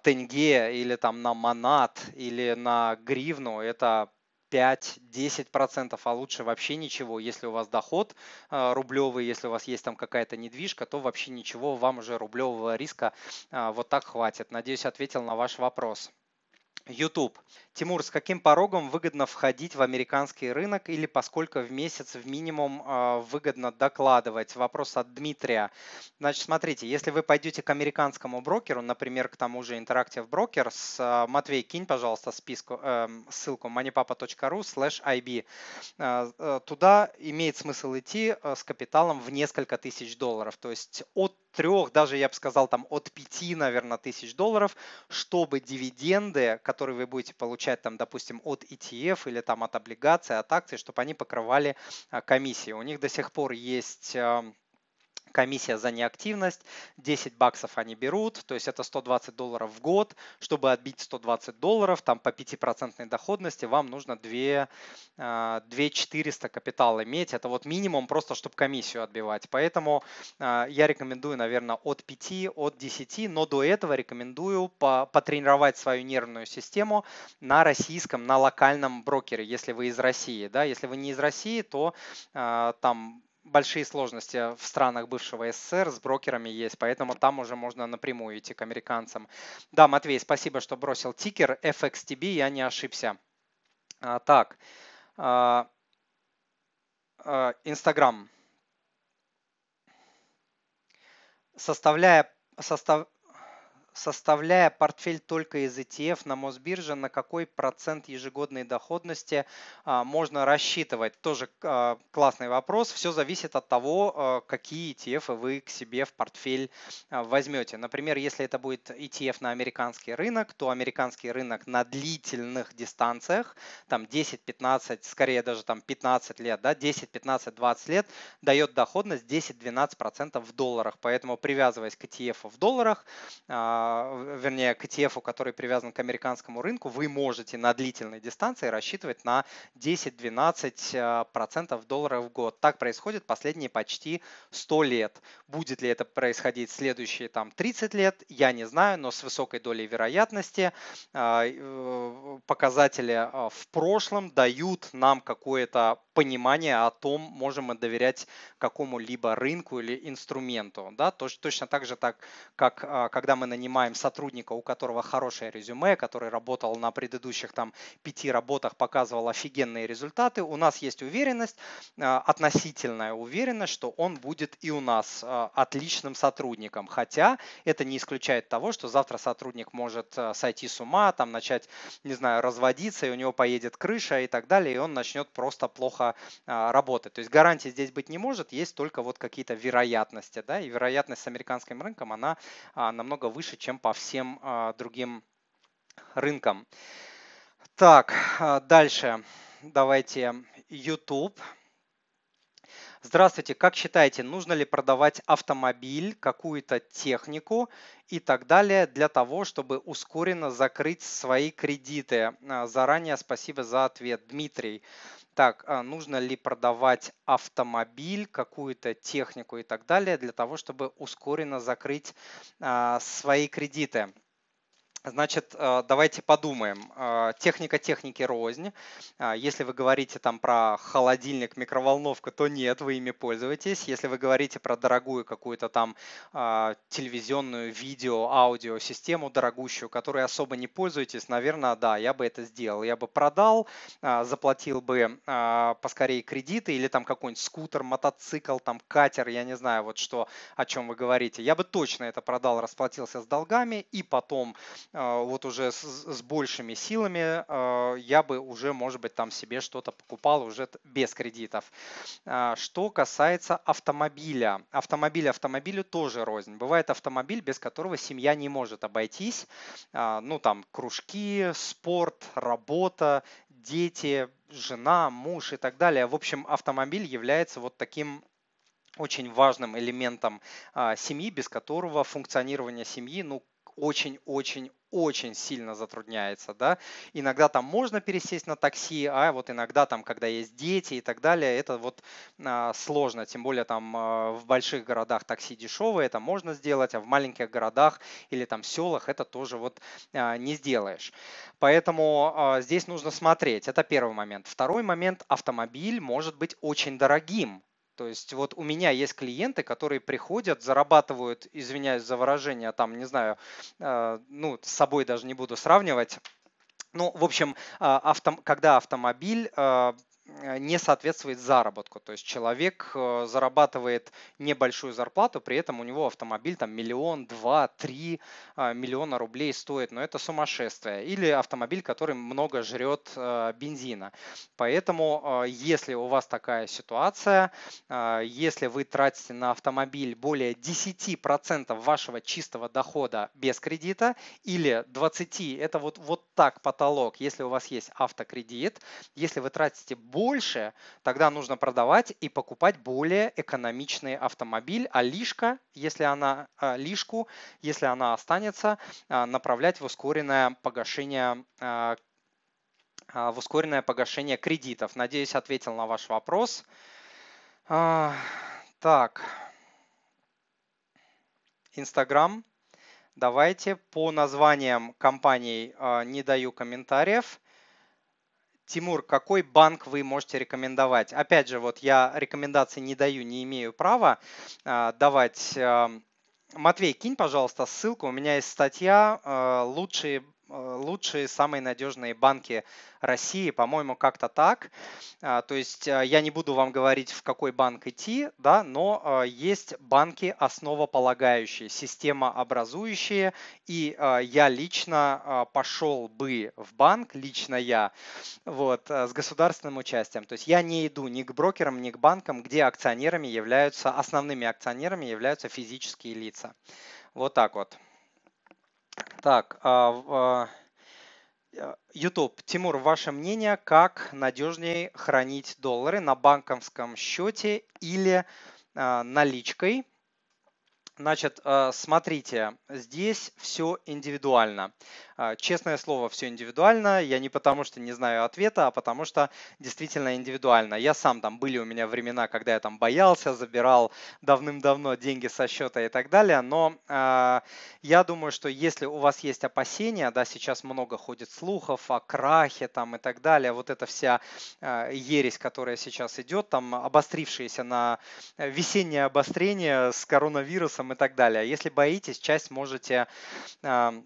тенге или там на манат или на гривну это 5-10%, а лучше вообще ничего. Если у вас доход а, рублевый, если у вас есть там какая-то недвижка, то вообще ничего, вам уже рублевого риска а, вот так хватит. Надеюсь, ответил на ваш вопрос. YouTube. Тимур, с каким порогом выгодно входить в американский рынок или поскольку в месяц в минимум а, выгодно докладывать? Вопрос от Дмитрия. Значит, смотрите, если вы пойдете к американскому брокеру, например, к тому же Interactive Brokers, а, Матвей, кинь, пожалуйста, списку, эм, ссылку moneypapa.ru slash IB. А, э, туда имеет смысл идти э, с капиталом в несколько тысяч долларов. То есть от трех, даже я бы сказал, там от пяти, наверное, тысяч долларов, чтобы дивиденды, которые вы будете получать там, допустим, от ETF или там от облигаций, от акций, чтобы они покрывали а, комиссии. У них до сих пор есть комиссия за неактивность, 10 баксов они берут, то есть это 120 долларов в год. Чтобы отбить 120 долларов, там по 5% доходности вам нужно 2, 2 400 капитал иметь. Это вот минимум просто, чтобы комиссию отбивать. Поэтому а, я рекомендую, наверное, от 5, от 10, но до этого рекомендую потренировать свою нервную систему на российском, на локальном брокере, если вы из России. Да? Если вы не из России, то а, там большие сложности в странах бывшего СССР с брокерами есть, поэтому там уже можно напрямую идти к американцам. Да, Матвей, спасибо, что бросил тикер FXTB, я не ошибся. А, так, Инстаграм. Составляя, состав, составляя портфель только из ETF на Мосбирже, на какой процент ежегодной доходности а, можно рассчитывать? Тоже а, классный вопрос. Все зависит от того, а, какие ETF вы к себе в портфель возьмете. Например, если это будет ETF на американский рынок, то американский рынок на длительных дистанциях, там 10-15, скорее даже там 15 лет, да, 10, 15, 20 лет, дает доходность 10-12% в долларах. Поэтому привязываясь к ETF в долларах, вернее, к ETF, который привязан к американскому рынку, вы можете на длительной дистанции рассчитывать на 10-12% долларов в год. Так происходит последние почти 100 лет. Будет ли это происходить следующие там 30 лет, я не знаю, но с высокой долей вероятности а, э, показатели в прошлом дают нам какое-то понимание о том, можем мы доверять какому-либо рынку или инструменту. Да? Точно так же, так, как когда мы нанимаем сотрудника, у которого хорошее резюме, который работал на предыдущих там пяти работах, показывал офигенные результаты, у нас есть уверенность, а, относительная уверенность, что он будет и у нас а, отличным сотрудником. Хотя это не исключает того, что завтра сотрудник может сойти с ума, там начать, не знаю, разводиться, и у него поедет крыша и так далее, и он начнет просто плохо работает. То есть гарантии здесь быть не может, есть только вот какие-то вероятности. Да? И вероятность с американским рынком, она а, намного выше, чем по всем а, другим рынкам. Так, дальше давайте YouTube. Здравствуйте, как считаете, нужно ли продавать автомобиль, какую-то технику и так далее для того, чтобы ускоренно закрыть свои кредиты? Заранее спасибо за ответ, Дмитрий так, а нужно ли продавать автомобиль, какую-то технику и так далее для того, чтобы ускоренно закрыть а, свои кредиты. Значит, э, давайте подумаем. Э, техника техники рознь. Э, если вы говорите там про холодильник, микроволновку, то нет, вы ими пользуетесь. Если вы говорите про дорогую какую-то там телевизионную, видео, аудио систему дорогущую, которой особо не пользуетесь, наверное, да, я бы это сделал. Я бы продал, заплатил бы поскорее кредиты или там какой-нибудь скутер, мотоцикл, там катер, я не знаю вот что, о чем вы говорите. Я бы точно это продал, расплатился с долгами и потом вот уже с, с большими силами а, я бы уже, может быть, там себе что-то покупал уже без кредитов. А, что касается автомобиля. Автомобиль автомобилю тоже рознь. Бывает автомобиль, без которого семья не может обойтись. Ну, там, кружки, спорт, работа, дети, жена, муж и так далее. В общем, автомобиль является вот таким очень важным элементом семьи, без которого функционирование семьи ну, очень-очень очень сильно затрудняется, да. Иногда там можно пересесть на такси, а вот иногда там, когда есть дети и так далее, это вот а, сложно, тем более там а, в больших городах такси дешевые, это можно сделать, а в маленьких городах или там селах это тоже вот а, не сделаешь. Поэтому а, здесь нужно смотреть, это первый момент. Второй момент, автомобиль может быть очень дорогим, то есть вот у меня есть клиенты, которые приходят, зарабатывают, извиняюсь за выражение, там, не знаю, э, ну, с собой даже не буду сравнивать, ну, в общем, а, авто, когда автомобиль э, не соответствует заработку. То есть человек э, зарабатывает небольшую зарплату, при этом у него автомобиль там миллион, два, три а, миллиона рублей стоит, но это сумасшествие. Или автомобиль, который много жрет э, бензина. Поэтому, если у вас такая ситуация, если вы тратите на автомобиль более 10% вашего чистого дохода без кредита или 20, это вот, вот так потолок, если у вас есть автокредит, если вы тратите больше, тогда нужно продавать и покупать более экономичный автомобиль, а лишка, если она, а, лишку, если она останется, а, направлять в ускоренное погашение а, в ускоренное погашение кредитов. Надеюсь, ответил на ваш вопрос. Так, Инстаграм. Давайте по названиям компаний не даю комментариев. Тимур, какой банк вы можете рекомендовать? Опять же, вот я рекомендации не даю, не имею права э, давать. Э, Матвей, кинь, пожалуйста, ссылку. У меня есть статья э, «Лучшие лучшие, самые надежные банки России, по-моему, как-то так. А, то есть э, я не буду вам говорить, в какой банк идти, да, но э, есть банки основополагающие, системообразующие, и я лично пошел бы в банк, лично я, вот, с государственным участием. То есть я не иду ни к брокерам, ни к банкам, где акционерами являются, основными акционерами являются физические лица. Вот так вот. Так, а, а, YouTube. Тимур, ваше мнение, как надежнее хранить доллары на банковском счете или а, наличкой? Значит, смотрите, здесь все индивидуально. А, честное слово, все индивидуально. Я не потому, что не знаю ответа, а потому что действительно индивидуально. Я сам там были у меня времена, когда я там боялся, забирал давным-давно деньги со счета и так далее. Но э, я думаю, что если у вас есть опасения, да, сейчас много ходит слухов о крахе там и так далее, вот эта вся э, ересь, которая сейчас идет, там обострившиеся на весеннее обострение с коронавирусом и так далее. Если боитесь, часть можете э,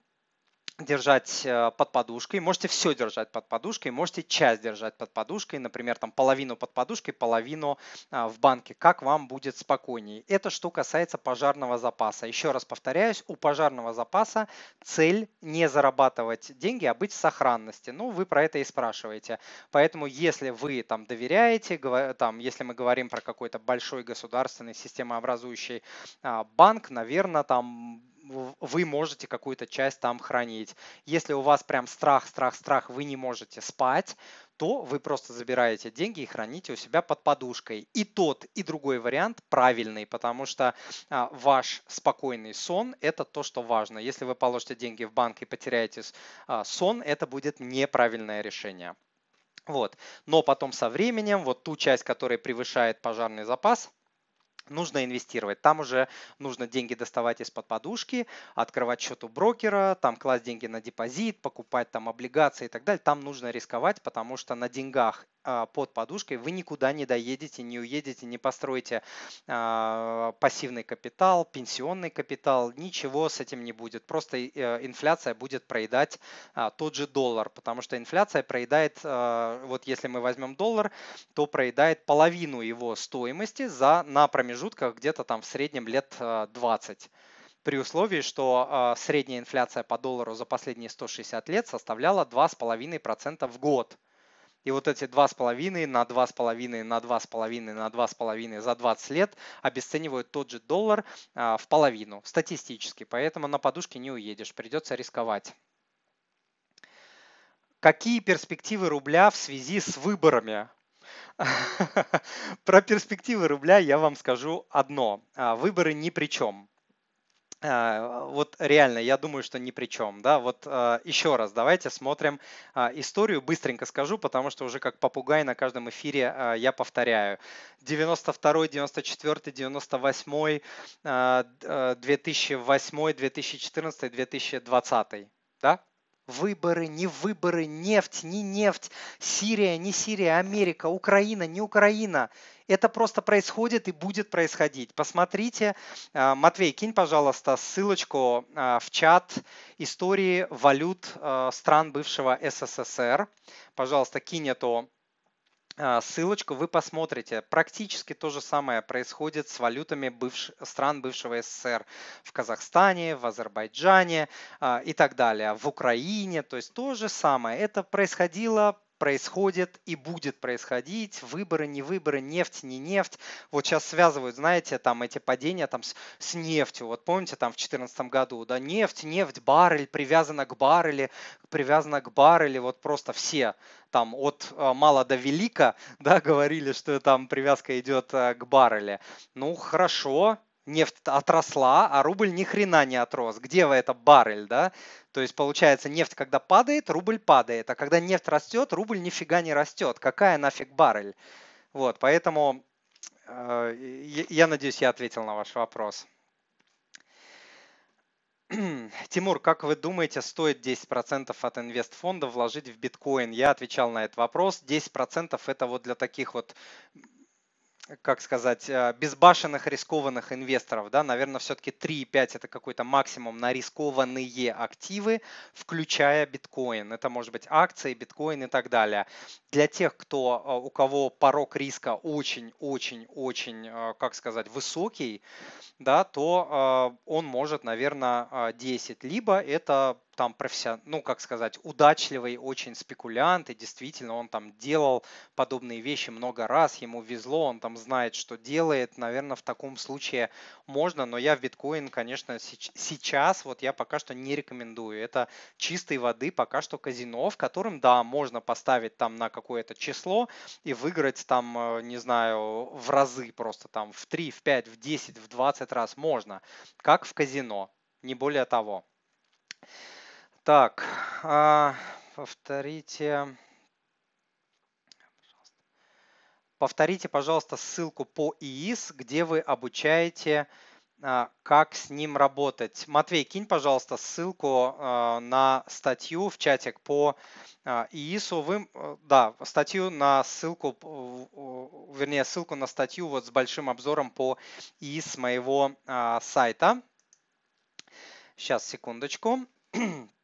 держать э, под подушкой, можете все держать под подушкой, можете часть держать под подушкой, например, там половину под подушкой, половину а, в банке, как вам будет спокойнее. Это что касается пожарного запаса. Еще раз повторяюсь, у пожарного запаса цель не зарабатывать деньги, а быть в сохранности. Ну, вы про это и спрашиваете. Поэтому, если вы там доверяете, там, если мы говорим про какой-то большой государственный системообразующий а, банк, наверное, там вы можете какую-то часть там хранить. Если у вас прям страх, страх, страх, вы не можете спать, то вы просто забираете деньги и храните у себя под подушкой. И тот, и другой вариант правильный, потому что а, ваш спокойный сон – это то, что важно. Если вы положите деньги в банк и потеряете а, сон, это будет неправильное решение. Вот. Но потом со временем, вот ту часть, которая превышает пожарный запас, нужно инвестировать. Там уже нужно деньги доставать из-под подушки, открывать счет у брокера, там класть деньги на депозит, покупать там облигации и так далее. Там нужно рисковать, потому что на деньгах а, под подушкой вы никуда не доедете, не уедете, не построите а, пассивный капитал, пенсионный капитал, ничего с этим не будет. Просто э, инфляция будет проедать а, тот же доллар, потому что инфляция проедает, вот если мы возьмем доллар, то проедает половину его стоимости за, на промежутках где-то там в среднем лет 20 при условии, что средняя инфляция по доллару за последние 160 лет составляла 2,5% в год. И вот эти 2,5 на 2,5 на 2,5 на 2,5 за 20 лет обесценивают тот же доллар а, в половину статистически. Поэтому на подушке не уедешь, придется рисковать. Какие перспективы рубля в связи с выборами? Про перспективы рубля я вам скажу одно. А, выборы ни при чем. А, вот реально, я думаю, что ни при чем. Да? Вот а, еще раз, давайте смотрим историю. Быстренько скажу, потому что уже как попугай на каждом эфире я повторяю. 92, 94, 98, 2008, 2014, 2020. Да? Выборы, не выборы, нефть, не нефть, Сирия, не Сирия, Америка, Украина, не Украина. Это просто происходит и будет происходить. Посмотрите, а, Матвей, кинь, пожалуйста, ссылочку а, в чат истории валют а, стран бывшего СССР. Пожалуйста, кинь эту ссылочку, вы посмотрите. Практически то же самое происходит с валютами бывш... стран бывшего СССР в Казахстане, в Азербайджане и так далее, в Украине. То есть то же самое. Это происходило происходит и будет происходить, выборы, не выборы, нефть, не нефть. Вот сейчас связывают, знаете, там эти падения там с, с нефтью. Вот помните, там в 2014 году, да, нефть, нефть, баррель, привязана к барреле, привязана к барреле, вот просто все там от э, мала до велика, да, говорили, что там привязка идет э, к барреле. Ну, хорошо, нефть отросла, а рубль ни хрена не отрос. Где вы это баррель, да? То есть получается нефть, когда падает, рубль падает, а когда нефть растет, рубль нифига не растет. Какая нафиг баррель? Вот, поэтому э, я надеюсь, я ответил на ваш вопрос. Тимур, как вы думаете, стоит 10% от инвестфонда вложить в биткоин? Я отвечал на этот вопрос. 10% это вот для таких вот как сказать, э, безбашенных рискованных инвесторов, да, наверное, все-таки 3,5 это какой-то максимум на рискованные активы, включая биткоин. Это может быть акции, биткоин и так далее. Для тех, кто, э, у кого порог риска очень-очень-очень, э, как сказать, высокий, да, то он может, наверное, 10. Либо это там профессион, ну, как сказать, удачливый очень спекулянт, и действительно он там делал подобные вещи много раз, ему везло, он там знает, что делает, наверное, в таком случае можно, но я в биткоин, конечно, сейчас вот я пока что не рекомендую. Это чистой воды пока что казино, в котором, да, можно поставить там на какое-то число и выиграть там, э, не знаю, в разы просто там в 3, в 5, в 10, в 20 раз можно, как в казино, не более того. Так, а, повторите. Повторите, пожалуйста, ссылку по ИИС, где вы обучаете, а, как с ним работать. Матвей, кинь, пожалуйста, ссылку а, на статью в чатик по ИИСу. Вы, да, статью на ссылку, вернее, ссылку на статью вот с большим обзором по ИИС моего сайта. Сейчас, секундочку.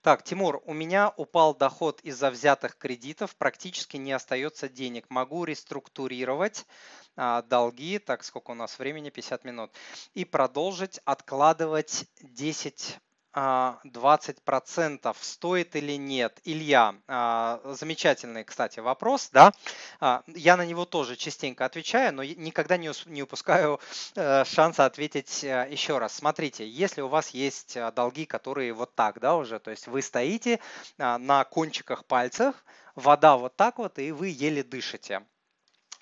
Так, Тимур, у меня упал доход из-за взятых кредитов, практически не остается денег. Могу реструктурировать а, долги, так, сколько у нас времени, 50 минут, и продолжить откладывать 10 20% а, стоит или нет? Илья, а, замечательный, кстати, вопрос, да? А, я на него тоже частенько отвечаю, но никогда не упускаю э, шанса ответить э, еще раз. Смотрите, если у вас есть э, долги, которые вот так, да, уже, то есть вы стоите на кончиках пальцев, вода вот так вот, и вы еле дышите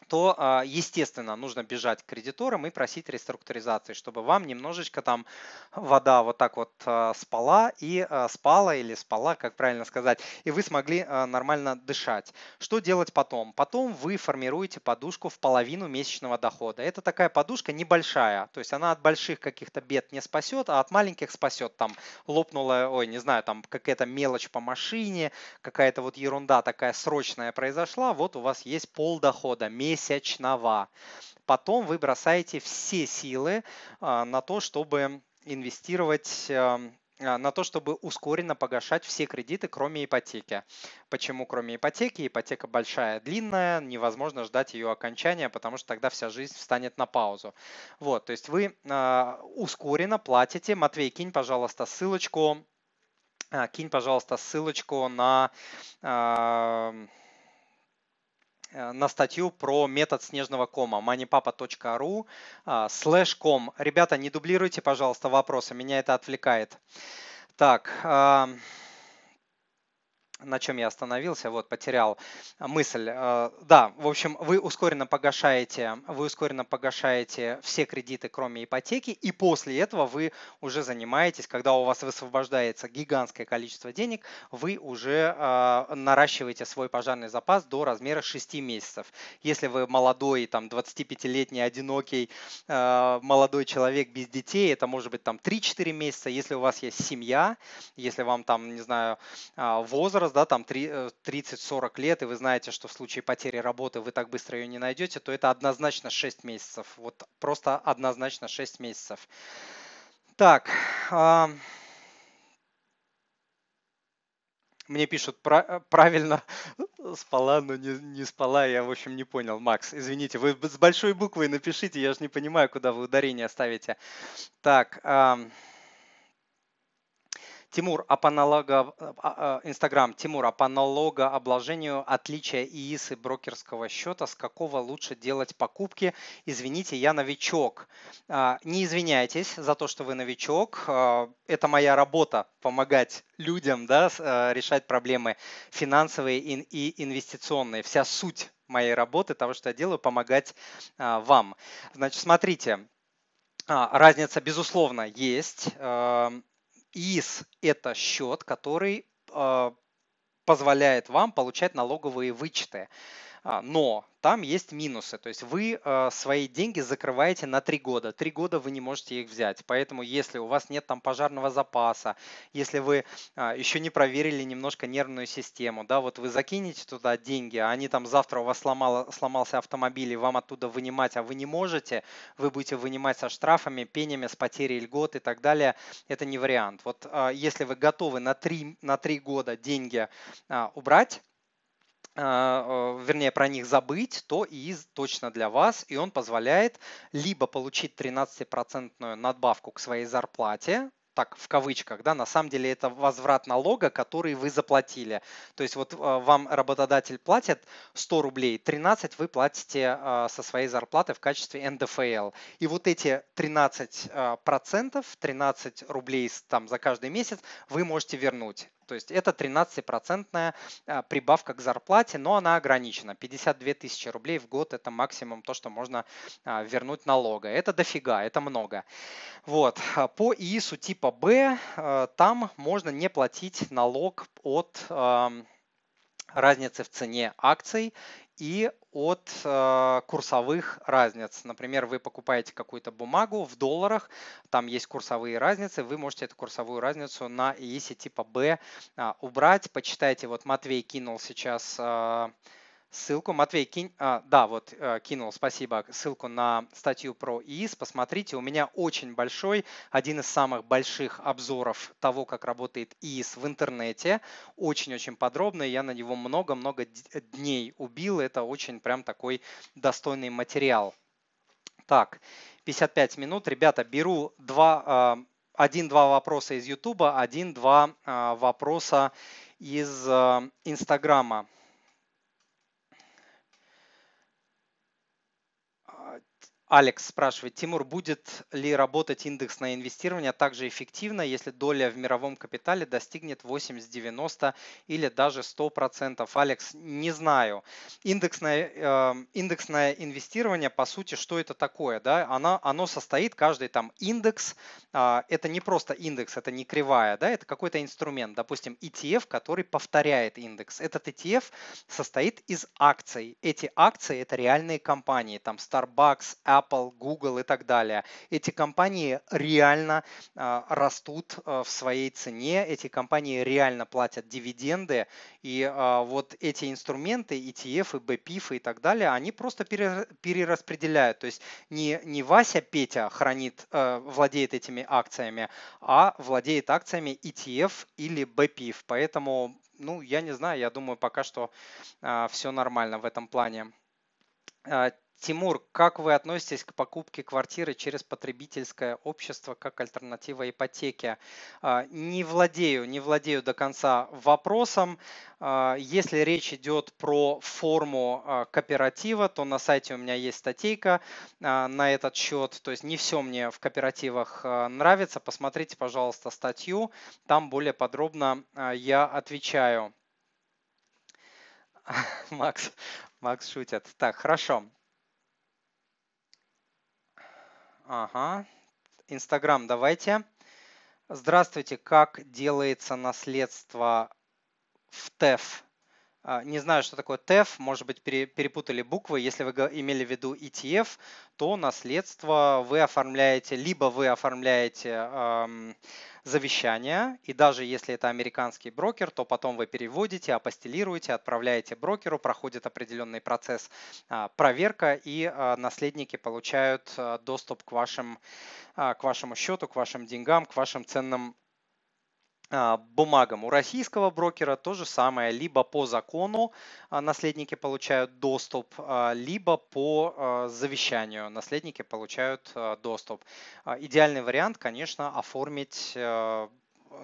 то, а, естественно, нужно бежать к кредиторам и просить реструктуризации, чтобы вам немножечко там вода вот так вот а, спала и а, спала или спала, как правильно сказать, и вы смогли нормально дышать. Что делать потом? Потом вы формируете подушку в половину месячного дохода. Это такая подушка небольшая, то есть она от больших каких-то бед не спасет, а от маленьких спасет. Там лопнула, ой, не знаю, там какая-то мелочь по машине, какая-то вот ерунда такая срочная произошла, вот у вас есть пол дохода, месяц месячного. Потом вы бросаете все силы а, на то, чтобы инвестировать эм, а, на то, чтобы ускоренно погашать все кредиты, кроме ипотеки. Почему кроме ипотеки? Ипотека большая, длинная, невозможно ждать ее окончания, потому что тогда вся жизнь встанет на паузу. Вот, то есть вы э, ускоренно платите. Матвей, кинь, пожалуйста, ссылочку, э, кинь, пожалуйста, ссылочку на э, Э, на статью про метод снежного кома moneypapa.ru slash com. Ребята, не дублируйте, пожалуйста, вопросы, меня это отвлекает. Так, на чем я остановился, вот потерял мысль. Э, да, в общем, вы ускоренно погашаете, вы ускоренно погашаете все кредиты, кроме ипотеки, и после этого вы уже занимаетесь, когда у вас высвобождается гигантское количество денег, вы уже э, наращиваете свой пожарный запас до размера 6 месяцев. Если вы молодой, там 25-летний, одинокий, э, молодой человек без детей, это может быть там 3-4 месяца. Если у вас есть семья, если вам там, не знаю, возраст, возраст, да, там 30-40 э, лет, и вы знаете, что в случае потери работы вы так быстро ее не найдете, то это однозначно 6 месяцев. Вот просто однозначно 6 месяцев. Так. Мне пишут э, правильно спала, но не, не спала, я, в общем, не понял. Макс, извините, вы с большой буквой напишите, я же не понимаю, куда вы ударение ставите. Так, Тимур, а по налого, а, а, Инстаграм, Тимур, а по налогообложению отличия ИИС и брокерского счета, с какого лучше делать покупки? Извините, я новичок. А, не извиняйтесь за то, что вы новичок. Это моя работа, помогать людям да, решать проблемы финансовые и инвестиционные. Вся суть моей работы, того, что я делаю, помогать вам. Значит, смотрите, разница, безусловно, есть. ИИС – это счет, который а, позволяет вам получать налоговые вычеты. А, но там есть минусы. То есть вы э, свои деньги закрываете на 3 года. 3 года вы не можете их взять. Поэтому если у вас нет там пожарного запаса, если вы э, еще не проверили немножко нервную систему, да, вот вы закинете туда деньги, а они там завтра у вас сломало, сломался автомобиль, и вам оттуда вынимать, а вы не можете, вы будете вынимать со штрафами, пенями, с потерей льгот и так далее. Это не вариант. Вот если вы готовы на 3, на 3 года деньги убрать, а, вернее, про них забыть, то ИИС точно для вас, и он позволяет либо получить 13% надбавку к своей зарплате, так в кавычках, да, на самом деле это возврат налога, который вы заплатили. То есть вот а, вам работодатель платит 100 рублей, 13 вы платите а, со своей зарплаты в качестве НДФЛ. И вот эти 13 процентов, 13 рублей там за каждый месяц вы можете вернуть. То есть это 13% а, прибавка к зарплате, но она ограничена. 52 тысячи рублей в год – это максимум то, что можно а, вернуть налога. Это дофига, это много. Вот. А, по ИИСу типа Б там можно не платить налог от разницы в цене акций и от э, курсовых разниц. Например, вы покупаете какую-то бумагу в долларах, там есть курсовые разницы, вы можете эту курсовую разницу на ИИСе типа Б э, убрать. Почитайте, вот Матвей кинул сейчас э, ссылку. Матвей, кинь, а, да, вот э, кинул, спасибо, ссылку на статью про ИИС. Посмотрите, у меня очень большой, один из самых больших обзоров того, как работает ИИС в интернете. Очень-очень подробный, я на него много-много дней убил. Это очень прям такой достойный материал. Так, 55 минут. Ребята, беру два, а, один-два вопроса из YouTube, один-два вопроса из Инстаграма. Алекс спрашивает, Тимур, будет ли работать индексное инвестирование так же эффективно, если доля в мировом капитале достигнет 80-90 или даже 100%? Алекс, не знаю. Индексное, э, индексное инвестирование, по сути, что это такое? Да? Оно, оно состоит, каждый там индекс, э, это не просто индекс, это не кривая, да? это какой-то инструмент, допустим, ETF, который повторяет индекс. Этот ETF состоит из акций. Эти акции – это реальные компании, там Starbucks, Apple, Google и так далее. Эти компании реально э, растут э, в своей цене, эти компании реально платят дивиденды, и э, вот эти инструменты, ETF, BPIF и так далее, они просто перераспределяют. То есть не, не Вася Петя хранит, владеет этими акциями, а владеет акциями ETF или BPIF. Поэтому ну, я не знаю, я думаю, пока что а, все нормально в этом плане. Тимур, как вы относитесь к покупке квартиры через потребительское общество как альтернатива ипотеке? А, не владею, не владею до конца вопросом. А, если речь идет про форму а, кооператива, то на сайте у меня есть статейка на этот счет. То есть не все мне в кооперативах нравится. Посмотрите, пожалуйста, статью. Там более подробно я отвечаю. Макс, Макс шутит. Так, хорошо. Ага. Инстаграм давайте. Здравствуйте, как делается наследство в ТЭФ? А, не знаю, что такое ТЭФ, может быть, перепутали буквы. Если вы имели в виду ETF, то наследство вы оформляете, либо вы оформляете завещание, и даже если это американский брокер, то потом вы переводите, апостелируете, отправляете брокеру, проходит определенный процесс а, проверка, и а, наследники получают доступ к, вашим, к вашему счету, к вашим деньгам, к вашим ценным бумагам. У российского брокера то же самое. Либо по закону а, наследники получают доступ, а, либо по завещанию наследники получают доступ. Идеальный вариант, конечно, оформить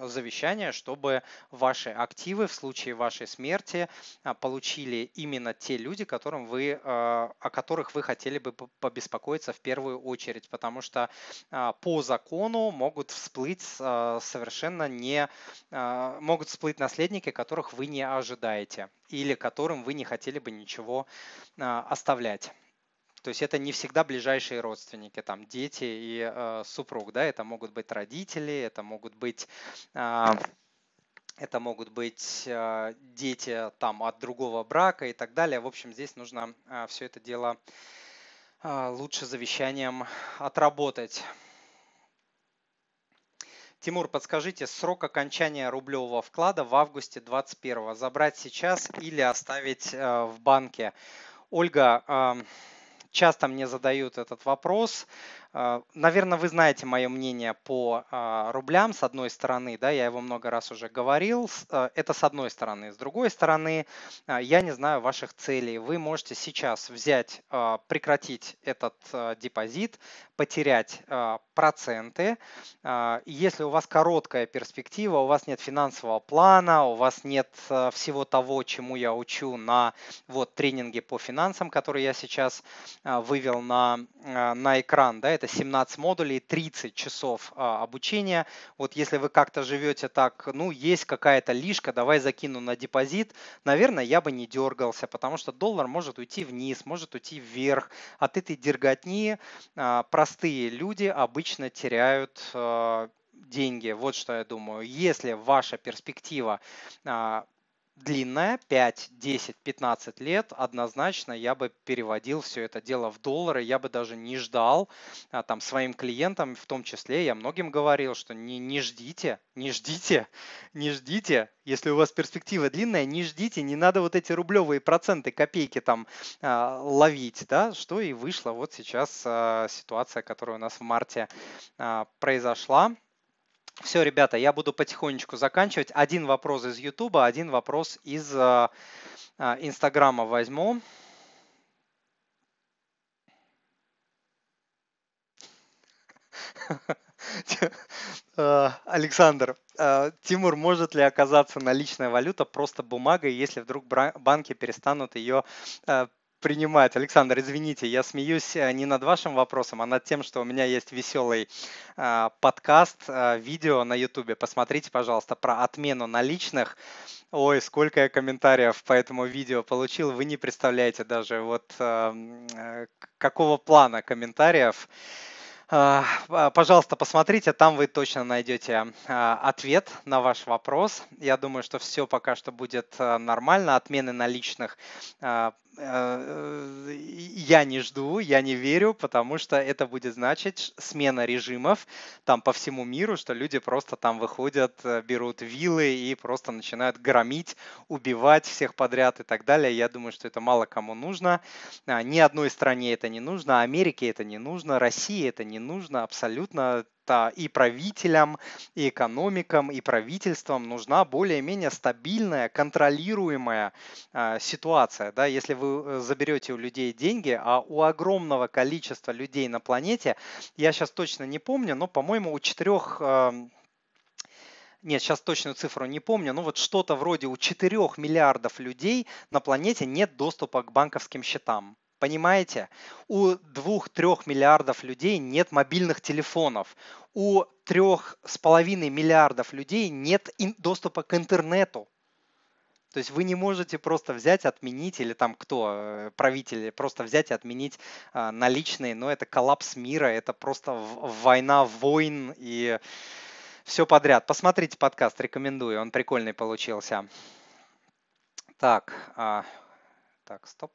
завещание, чтобы ваши активы в случае вашей смерти а, получили именно те люди, которым вы, а, о которых вы хотели бы побеспокоиться в первую очередь, потому что а, по закону могут всплыть совершенно не, могут всплыть наследники, которых вы не ожидаете или которым вы не хотели бы ничего оставлять. То есть это не всегда ближайшие родственники, там дети и э, супруг, да, это могут быть родители, это могут быть э, это могут быть э, дети там от другого брака и так далее. В общем, здесь нужно э, все это дело э, лучше завещанием отработать. Тимур, подскажите, срок окончания рублевого вклада в августе 2021 забрать сейчас или оставить э, в банке? Ольга, э, часто мне задают этот вопрос. А, Наверное, вы знаете мое мнение по а, рублям. С одной стороны, да, я его много раз уже говорил. А, это с одной стороны. С другой стороны, я не знаю ваших целей. Вы можете сейчас взять, прекратить этот депозит, потерять проценты. Если у вас короткая перспектива, у вас нет финансового плана, у вас нет всего того, чему я учу на вот тренинге по финансам, который я сейчас вывел на, на экран, да, это 17 модулей, 30 часов а, обучения. Вот если вы как-то живете так, ну, есть какая-то лишка, давай закину на депозит, наверное, я бы не дергался, потому что доллар может уйти вниз, может уйти вверх. От этой дерготни а, простые люди обычно теряют а, деньги. Вот что я думаю. Если ваша перспектива длинная, 5, 10, 15 лет, однозначно я бы переводил все это дело в доллары, я бы даже не ждал а, там своим клиентам, в том числе я многим говорил, что не, не ждите, не ждите, не ждите, если у вас перспектива длинная, не ждите, не надо вот эти рублевые проценты, копейки там а, ловить, да, что и вышло. Вот сейчас а, ситуация, которая у нас в марте а, произошла. Все, ребята, я буду потихонечку заканчивать. Один вопрос из YouTube, один вопрос из э, Инстаграма возьму. Э, Александр, э, Тимур, может ли оказаться наличная валюта просто бумагой, если вдруг банки перестанут ее принимать. Александр, извините, я смеюсь э, не над вашим вопросом, а над тем, что у меня есть веселый э, подкаст, э, видео на YouTube. Посмотрите, пожалуйста, про отмену наличных. Ой, сколько я комментариев по этому видео получил, вы не представляете даже вот эм, э, какого плана комментариев. А, а, пожалуйста, посмотрите, там вы точно найдете а, ответ на ваш вопрос. Я думаю, что все пока что будет нормально. Отмены наличных я не жду, я не верю, потому что это будет значить смена режимов там по всему миру, что люди просто там выходят, э, берут вилы и просто начинают громить, убивать всех подряд и так далее. Я думаю, что это мало кому нужно. А, ни одной стране это не нужно, Америке это не нужно, России это не нужно абсолютно и правителям, и экономикам, и правительствам нужна более-менее стабильная, контролируемая э, ситуация. Да? Если вы э, заберете у людей деньги, а у огромного количества людей на планете, я сейчас точно не помню, но, по-моему, у четырех... Э, нет, сейчас точную цифру не помню, но вот что-то вроде у 4 миллиардов людей на планете нет доступа к банковским счетам. Понимаете? У 2-3 миллиардов людей нет мобильных телефонов. У 3,5 миллиардов людей нет доступа к интернету. То есть вы не можете просто взять, отменить, или там кто, э, правители, просто взять и отменить а, наличные, но это коллапс мира, это просто война войн и все подряд. Посмотрите подкаст, рекомендую, он прикольный получился. Так, а, так, стоп.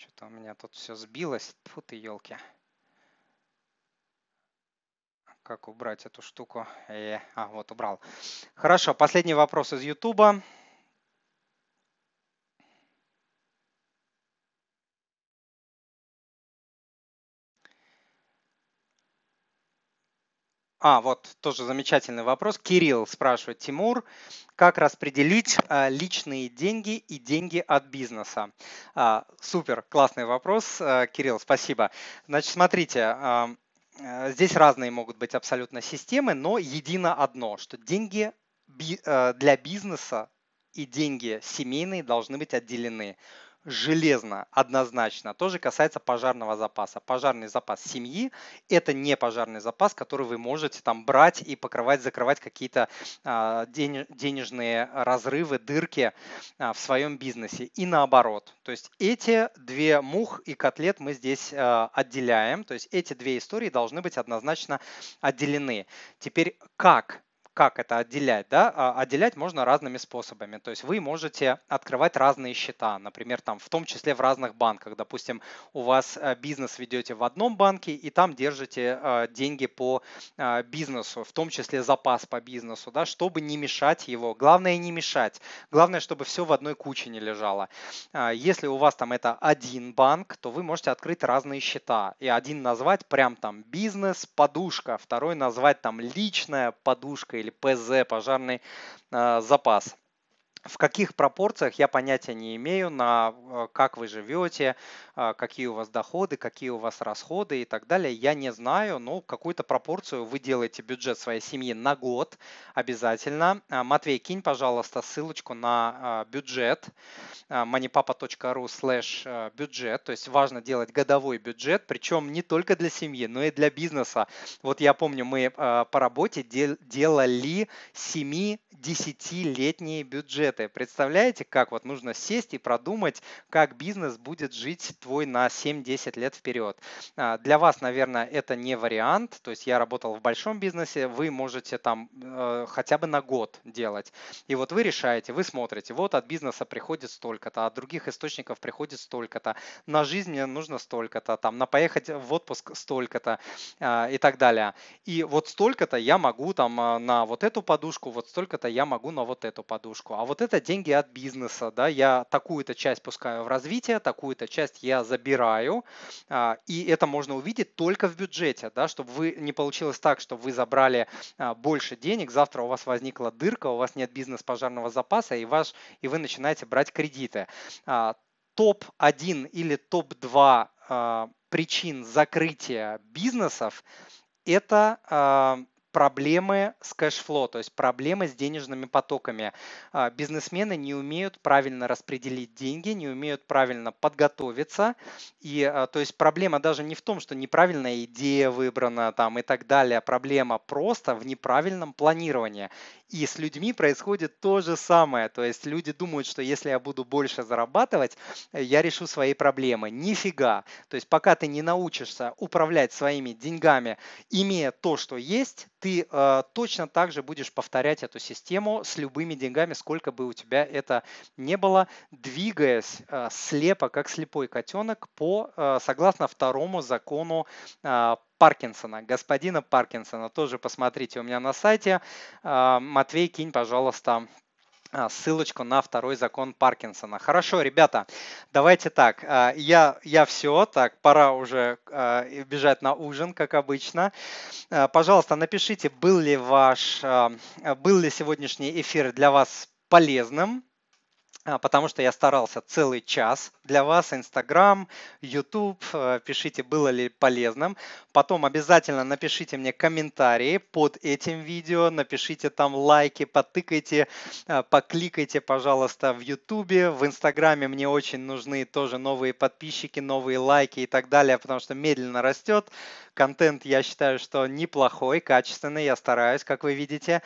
Что-то у меня тут все сбилось. Фу ты, елки. Как убрать эту штуку? Э, а, вот убрал. Хорошо, последний вопрос из Ютуба. А, вот тоже замечательный вопрос. Кирилл спрашивает, Тимур, как распределить а, личные деньги и деньги от бизнеса? А, супер, классный вопрос, а, Кирилл, спасибо. Значит, смотрите, здесь разные могут быть абсолютно системы, но едино одно, что деньги для бизнеса и деньги семейные должны быть отделены железно, однозначно. Тоже касается пожарного запаса. Пожарный запас семьи – это не пожарный запас, который вы можете там брать и покрывать, закрывать какие-то а, денежные разрывы, дырки а, в своем бизнесе. И наоборот. То есть эти две мух и котлет мы здесь а, отделяем. То есть эти две истории должны быть однозначно отделены. Теперь как как это отделять? Да? А, отделять можно разными способами. То есть вы можете открывать разные счета, например, там, в том числе в разных банках. Допустим, у вас э, бизнес ведете в одном банке и там держите э, деньги по э, бизнесу, в том числе запас по бизнесу, да, чтобы не мешать его. Главное не мешать. Главное, чтобы все в одной куче не лежало. Если у вас там это один банк, то вы можете открыть разные счета. И один назвать прям там бизнес, подушка, второй назвать там личная подушка или или ПЗ, пожарный э, запас. В каких пропорциях я понятия не имею, на э, как вы живете, э, какие у вас доходы, какие у вас расходы и так далее. Я не знаю, но какую-то пропорцию вы делаете бюджет своей семьи на год обязательно. Матвей, кинь, пожалуйста, ссылочку на бюджет moneypapa.ru slash бюджет. То есть важно делать годовой бюджет, причем не только для семьи, но и для бизнеса. Вот я помню, мы по работе делали 7-10-летние бюджеты бюджеты. Представляете, как вот нужно сесть и продумать, как бизнес будет жить твой на 7-10 лет вперед. А, для вас, наверное, это не вариант. То есть я работал в большом бизнесе, вы можете там э, хотя бы на год делать. И вот вы решаете, вы смотрите, вот от бизнеса приходит столько-то, от других источников приходит столько-то, на жизнь мне нужно столько-то, там на поехать в отпуск столько-то э, и так далее. И вот столько-то я могу там э, на вот эту подушку, вот столько-то я могу на вот эту подушку. А вот вот это деньги от бизнеса, да, я такую-то часть пускаю в развитие, такую-то часть я забираю, а, и это можно увидеть только в бюджете, да, чтобы вы не получилось так, что вы забрали а, больше денег, завтра у вас возникла дырка, у вас нет бизнес-пожарного запаса, и, ваш, и вы начинаете брать кредиты. А, топ-1 или топ-2 причин закрытия бизнесов – это проблемы с кэшфло, то есть проблемы с денежными потоками. А, бизнесмены не умеют правильно распределить деньги, не умеют правильно подготовиться. И а, то есть проблема даже не в том, что неправильная идея выбрана там и так далее. Проблема просто в неправильном планировании. И с людьми происходит то же самое. То есть люди думают, что если я буду больше зарабатывать, я решу свои проблемы. Нифига. То есть пока ты не научишься управлять своими деньгами, имея то, что есть, ты э, точно так же будешь повторять эту систему с любыми деньгами, сколько бы у тебя это не было, двигаясь э, слепо, как слепой котенок, по, э, согласно второму закону э, Паркинсона, господина Паркинсона. Тоже посмотрите у меня на сайте. Э, Матвей, кинь, пожалуйста, а, ссылочку на второй закон Паркинсона. Хорошо, ребята, давайте так. А, я, я все, так, пора уже а, бежать на ужин, как обычно. Пожалуйста, напишите, был ли ваш, был ли сегодняшний эфир для вас полезным. А, потому что я старался целый час для вас, Инстаграм, YouTube, э, пишите, было ли полезным. Потом обязательно напишите мне комментарии под этим видео, напишите там лайки, потыкайте, э, покликайте, пожалуйста, в YouTube, в Инстаграме мне очень нужны тоже новые подписчики, новые лайки и так далее, потому что медленно растет. Контент, я считаю, что неплохой, качественный, я стараюсь, как вы видите.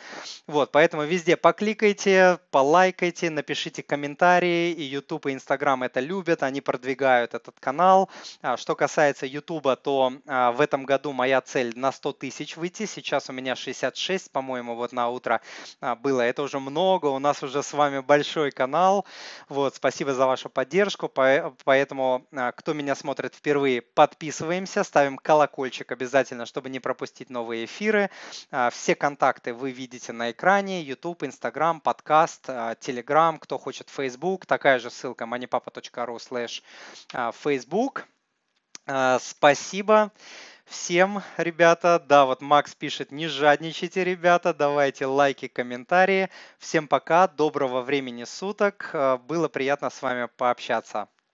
Вот, поэтому везде покликайте, полайкайте, напишите комментарии, и YouTube, и Instagram это любят, они продвигают этот канал. А, что касается YouTube, то а, в этом году моя цель на 100 тысяч выйти, сейчас у меня 66, по-моему, вот на утро а, было, это уже много, у нас уже с вами большой канал, вот, спасибо за вашу поддержку, поэтому, кто меня смотрит впервые, подписываемся, ставим колокольчик, колокольчик обязательно, чтобы не пропустить новые эфиры. А, все контакты вы видите на экране. YouTube, Instagram, подкаст, а, Telegram, кто хочет Facebook. Такая же ссылка moneypapa.ru slash а, Facebook. Спасибо. Всем, ребята, да, вот Макс пишет, не жадничайте, ребята, давайте лайки, комментарии. Всем пока, доброго времени суток, было приятно с вами пообщаться.